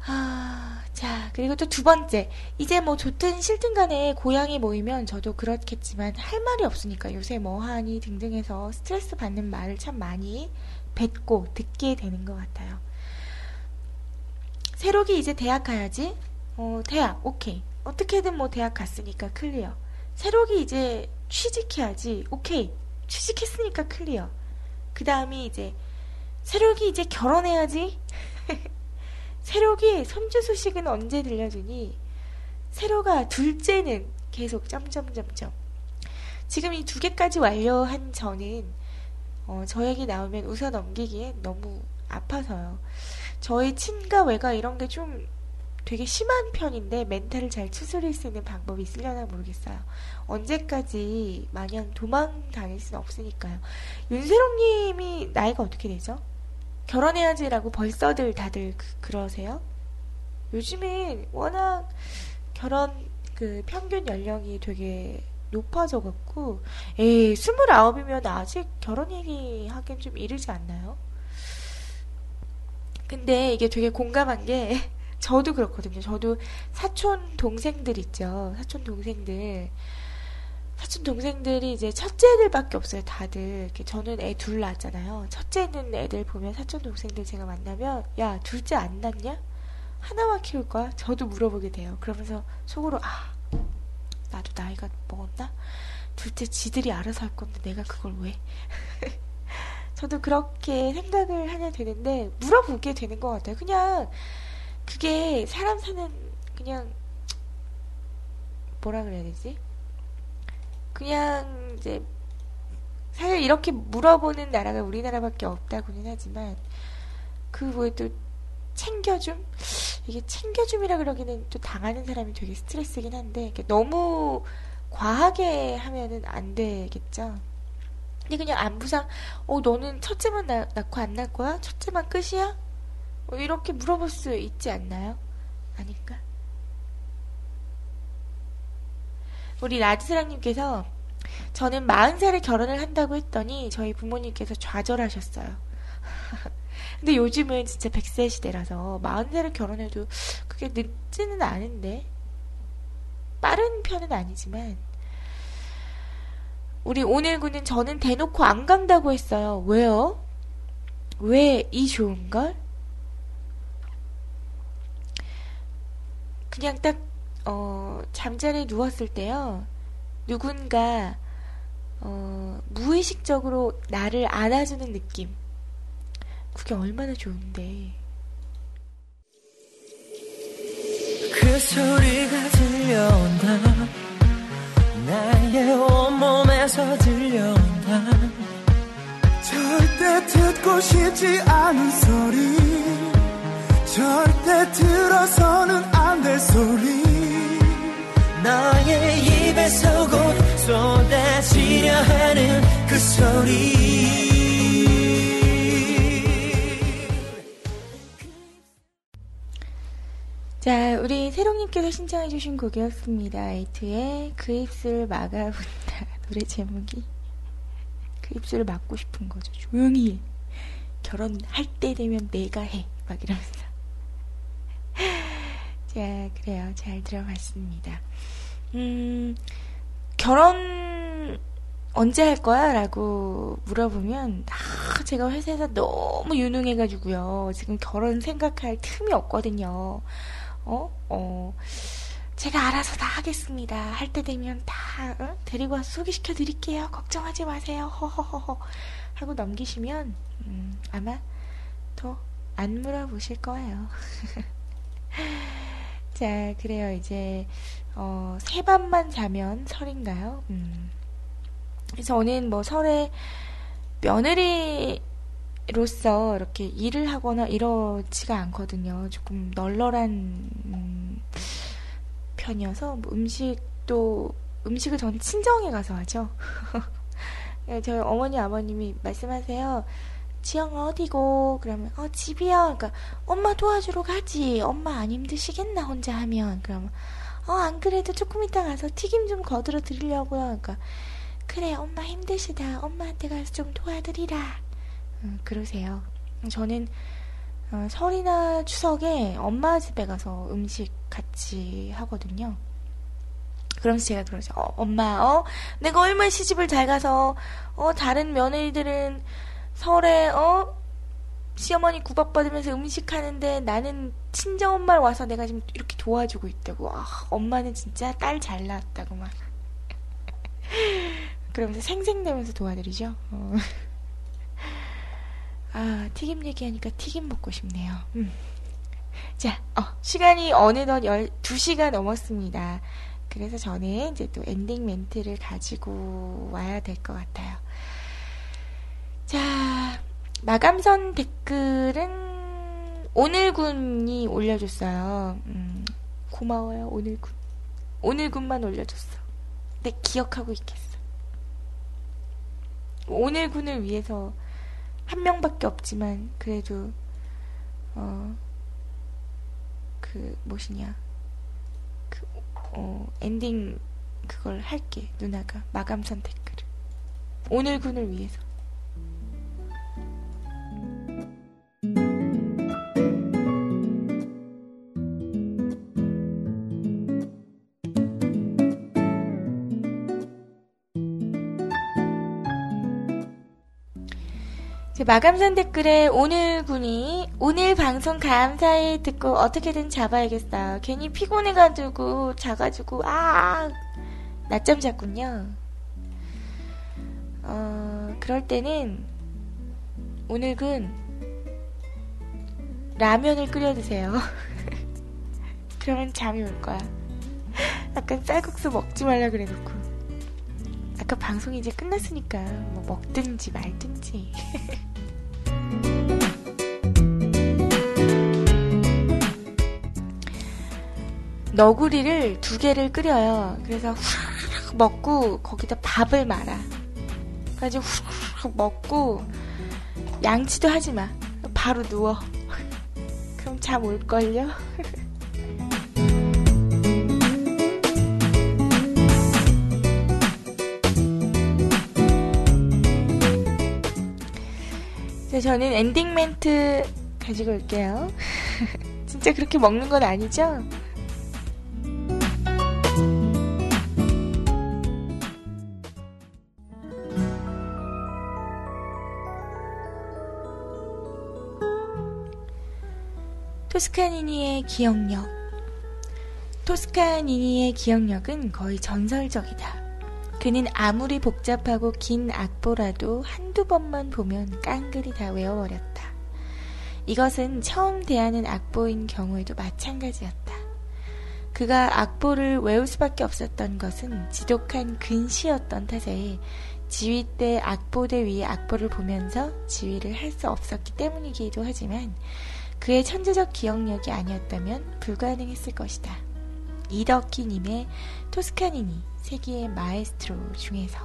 아, 자, 그리고 또 두 번째. 이제 뭐 좋든 싫든 간에 고양이 모이면 저도 그렇겠지만 할 말이 없으니까 요새 뭐 하니 등등 해서 스트레스 받는 말을 참 많이 뱉고 듣게 되는 것 같아요. 새록이 이제 대학 가야지. 어, 대학, 오케이. 어떻게든 뭐 대학 갔으니까 clear. 새록이 이제 취직해야지. 오케이. 취직했으니까 clear. 그 다음이 이제 새록이 이제 결혼해야지. 새록이 손주 소식은 언제 들려주니? 새록아 둘째는 계속 점점점점. 지금 이 두 개까지 완료한 저는 어, 저에게 나오면 웃어 넘기기엔 너무 아파서요. 저의 친가 외가 이런 게 좀 되게 심한 편인데 멘탈을 잘 추스릴 수 있는 방법이 있으려나 모르겠어요. 언제까지 마냥 도망 다닐 수는 없으니까요. 윤세롱님이 나이가 어떻게 되죠? 결혼해야지라고 벌써들 다들 그, 러세요 요즘에 워낙 결혼 그 평균 연령이 되게 높아져갖고, 에이, 스물아홉이면 아직 결혼 얘기 하긴 좀 이르지 않나요? 근데 이게 되게 공감한 게, 저도 그렇거든요. 저도 사촌 동생들 있죠. 사촌 동생들. 사촌 동생들이 이제 첫째들밖에 없어요. 다들. 저는 애 둘 낳았잖아요. 첫째는 애들 보면 사촌 동생들 제가 만나면 야 둘째 안 낳냐? 하나만 키울 거야? 저도 물어보게 돼요. 그러면서 속으로 아 나도 나이가 먹었나? 둘째 지들이 알아서 할 건데 내가 그걸 왜? 저도 그렇게 생각을 하냐 되는데 물어보게 되는 것 같아요. 그냥 그게 사람 사는 그냥 뭐라 그래야 되지? 그냥 이제 사실 이렇게 물어보는 나라가 우리나라밖에 없다고는 하지만 그 뭐에 또 챙겨줌 이게 챙겨줌이라 그러기는 또 당하는 사람이 되게 스트레스긴 한데 너무 과하게 하면은 안 되겠죠. 근데 그냥 안부상 어 너는 첫째만 낳, 낳고 안 낳을 거야? 첫째만 끝이야? 뭐 이렇게 물어볼 수 있지 않나요? 아닐까? 우리 라드사랑님께서 저는 40살에 결혼을 한다고 했더니 저희 부모님께서 좌절하셨어요. 근데 요즘은 진짜 100세 시대라서 40살에 결혼해도 그게 늦지는 않은데 빠른 편은 아니지만 우리 오늘군은 저는 대놓고 안 간다고 했어요. 왜요? 왜 이 좋은 걸? 그냥 딱 어, 잠자리에 누웠을 때요. 누군가 어, 무의식적으로 나를 안아주는 느낌. 그게 얼마나 좋은데. 그 소리가 들려온다 나의 온몸에서 들려온다 절대 듣고 싶지 않은 소리 절대 들어서는 안 될 소리 너의 입에서 곧 쏟아지려 하는 그 소리 자, 우리 새롱님께서 신청해 주신 곡이었습니다. 에이트의 그 입술을 막아본다. 노래 제목이. 그 입술을 막고 싶은 거죠. 조용히 해. 결혼할 때 되면 내가 해. 막 이러면서. 자, 그래요. 잘 들어봤습니다. 음, 결혼 언제 할 거야? 라고 물어보면, 아, 제가 회사에서 너무 유능해가지고요. 지금 결혼 생각할 틈이 없거든요. 어? 어. 제가 알아서 다 하겠습니다. 할 때 되면 다 어? 데리고 와서 소개시켜 드릴게요. 걱정하지 마세요. 허허허허. 하고 넘기시면 음, 아마 더 안 물어보실 거예요. 자, 그래요. 이제 어, 세 밤만 자면 설인가요? 음. 저는 뭐 설에 며느리 로서 이렇게 일을 하거나 이러지가 않거든요. 조금 널널한 음, 편이어서 뭐 음식도 음식을 저는 친정에 가서 하죠. 예, 저희 어머니 아버님이 말씀하세요. 지영 어디고? 그러면 어 집이요. 그러니까 엄마 도와주러 가지. 엄마 안 힘드시겠나 혼자 하면. 그러면 어 안 그래도 조금 이따 가서 튀김 좀 거들어 드리려고요. 그러니까 그래 엄마 힘드시다. 엄마한테 가서 좀 도와드리라. 음, 그러세요. 저는 어, 설이나 추석에 엄마 집에 가서 음식 같이 하거든요. 그러면서 제가 그러죠. 어, 엄마, 어, 내가 얼마나 시집을 잘 가서, 어, 다른 며느리들은 설에, 어, 시어머니 구박받으면서 음식 하는데 나는 친정 엄마를 와서 내가 지금 이렇게 도와주고 있다고. 아, 엄마는 진짜 딸 잘 낳았다고 막. 그러면서 생생내면서 도와드리죠. 어. 아, 튀김 얘기하니까 튀김 먹고 싶네요. 음. 자, 어, 시간이 어느덧 12시가 넘었습니다. 그래서 저는 이제 또 엔딩 멘트를 가지고 와야 될 것 같아요. 자, 마감선 댓글은 오늘군이 올려줬어요. 음, 고마워요, 오늘군. 오늘군만 올려줬어. 내 기억하고 있겠어. 오늘군을 위해서 한 명밖에 없지만 그래도 어 그 무엇이냐 그 어, 엔딩 그걸 할게 누나가 마감 선택글을 오늘 군을 위해서 마감선 댓글에 오늘 군이 오늘 방송 감사해 듣고 어떻게든 잡아야겠어요. 괜히 피곤해가지고 자가지고 아 낮잠 잤군요. 어 그럴 때는 오늘 군 라면을 끓여 드세요. 그러면 잠이 올 거야. 아까 쌀국수 먹지 말라 그래놓고. 아까 방송이 이제 끝났으니까 뭐 먹든지 말든지. 너구리를 두 개를 끓여요. 그래서 후락 먹고 거기다 밥을 말아. 그래가지고 후루룩 먹고 양치도 하지 마. 바로 누워. 그럼 잠 올걸요? 자, 저는 엔딩 멘트 가지고 올게요. 진짜 그렇게 먹는 건 아니죠? 토스카니니의 기억력. 토스카니니의 기억력은 거의 전설적이다. 그는 아무리 복잡하고 긴 악보라도 한두 번만 보면 깡그리 다 외워버렸다. 이것은 처음 대하는 악보인 경우에도 마찬가지였다. 그가 악보를 외울 수밖에 없었던 것은 지독한 근시였던 탓에 지휘 때 악보대 위에 악보를 보면서 지휘를 할 수 없었기 때문이기도 하지만 그의 천재적 기억력이 아니었다면 불가능했을 것이다. 이덕희님의 토스카니니 세계의 마에스트로 중에서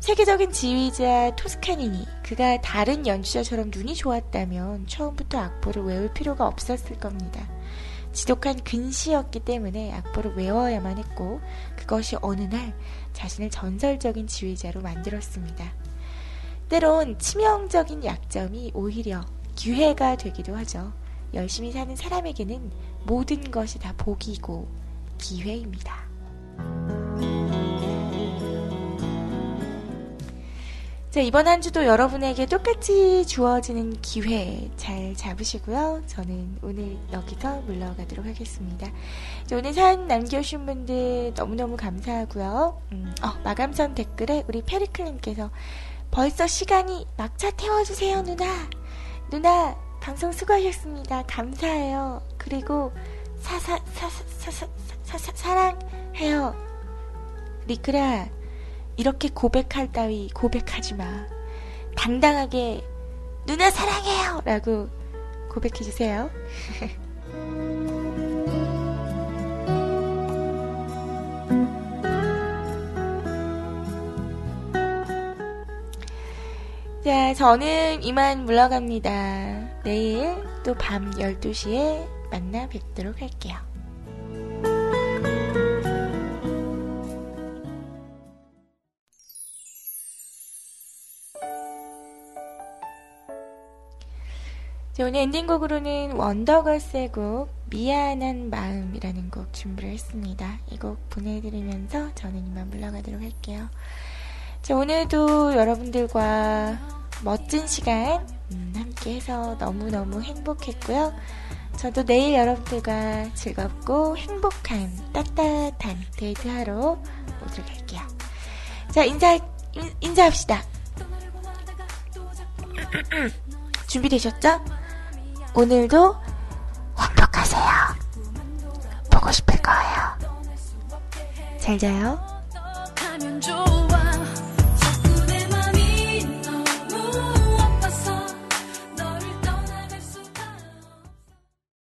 세계적인 지휘자 토스카니니 그가 다른 연주자처럼 눈이 좋았다면 처음부터 악보를 외울 필요가 없었을 겁니다. 지독한 근시였기 때문에 악보를 외워야만 했고 그것이 어느 날 자신을 전설적인 지휘자로 만들었습니다. 때론 치명적인 약점이 오히려 기회가 되기도 하죠. 열심히 사는 사람에게는 모든 것이 다 복이고 기회입니다. 자, 이번 한 주도 여러분에게 똑같이 주어지는 기회 잘 잡으시고요. 저는 오늘 여기서 물러가도록 하겠습니다. 자, 오늘 사연 남겨주신 분들 너무너무 감사하고요. 음, 어, 마감선 댓글에 우리 페리클님께서 벌써 시간이 막차 태워주세요, 누나. 누나, 방송 수고하셨습니다. 감사해요. 그리고 사사, 사사, 사사, 사사, 사랑해요. 리크라, 이렇게 고백할 따위 고백하지 마. 당당하게 누나 사랑해요! 라고 고백해 주세요. 자, 저는 이만 물러갑니다. 내일 또 밤 12시에 만나 뵙도록 할게요. 자, 오늘 엔딩곡으로는 원더걸스의 곡 미안한 마음이라는 곡 준비를 했습니다. 이 곡 보내드리면서 저는 이만 물러가도록 할게요. 자, 오늘도 여러분들과 멋진 시간 음, 함께 해서 너무너무 행복했고요. 저도 내일 여러분들과 즐겁고 행복한 따뜻한 데이트하러 오도록 할게요. 자, 인사, 인, 인사합시다. 준비되셨죠? 오늘도 행복하세요. 보고 싶을 거예요. 잘 자요.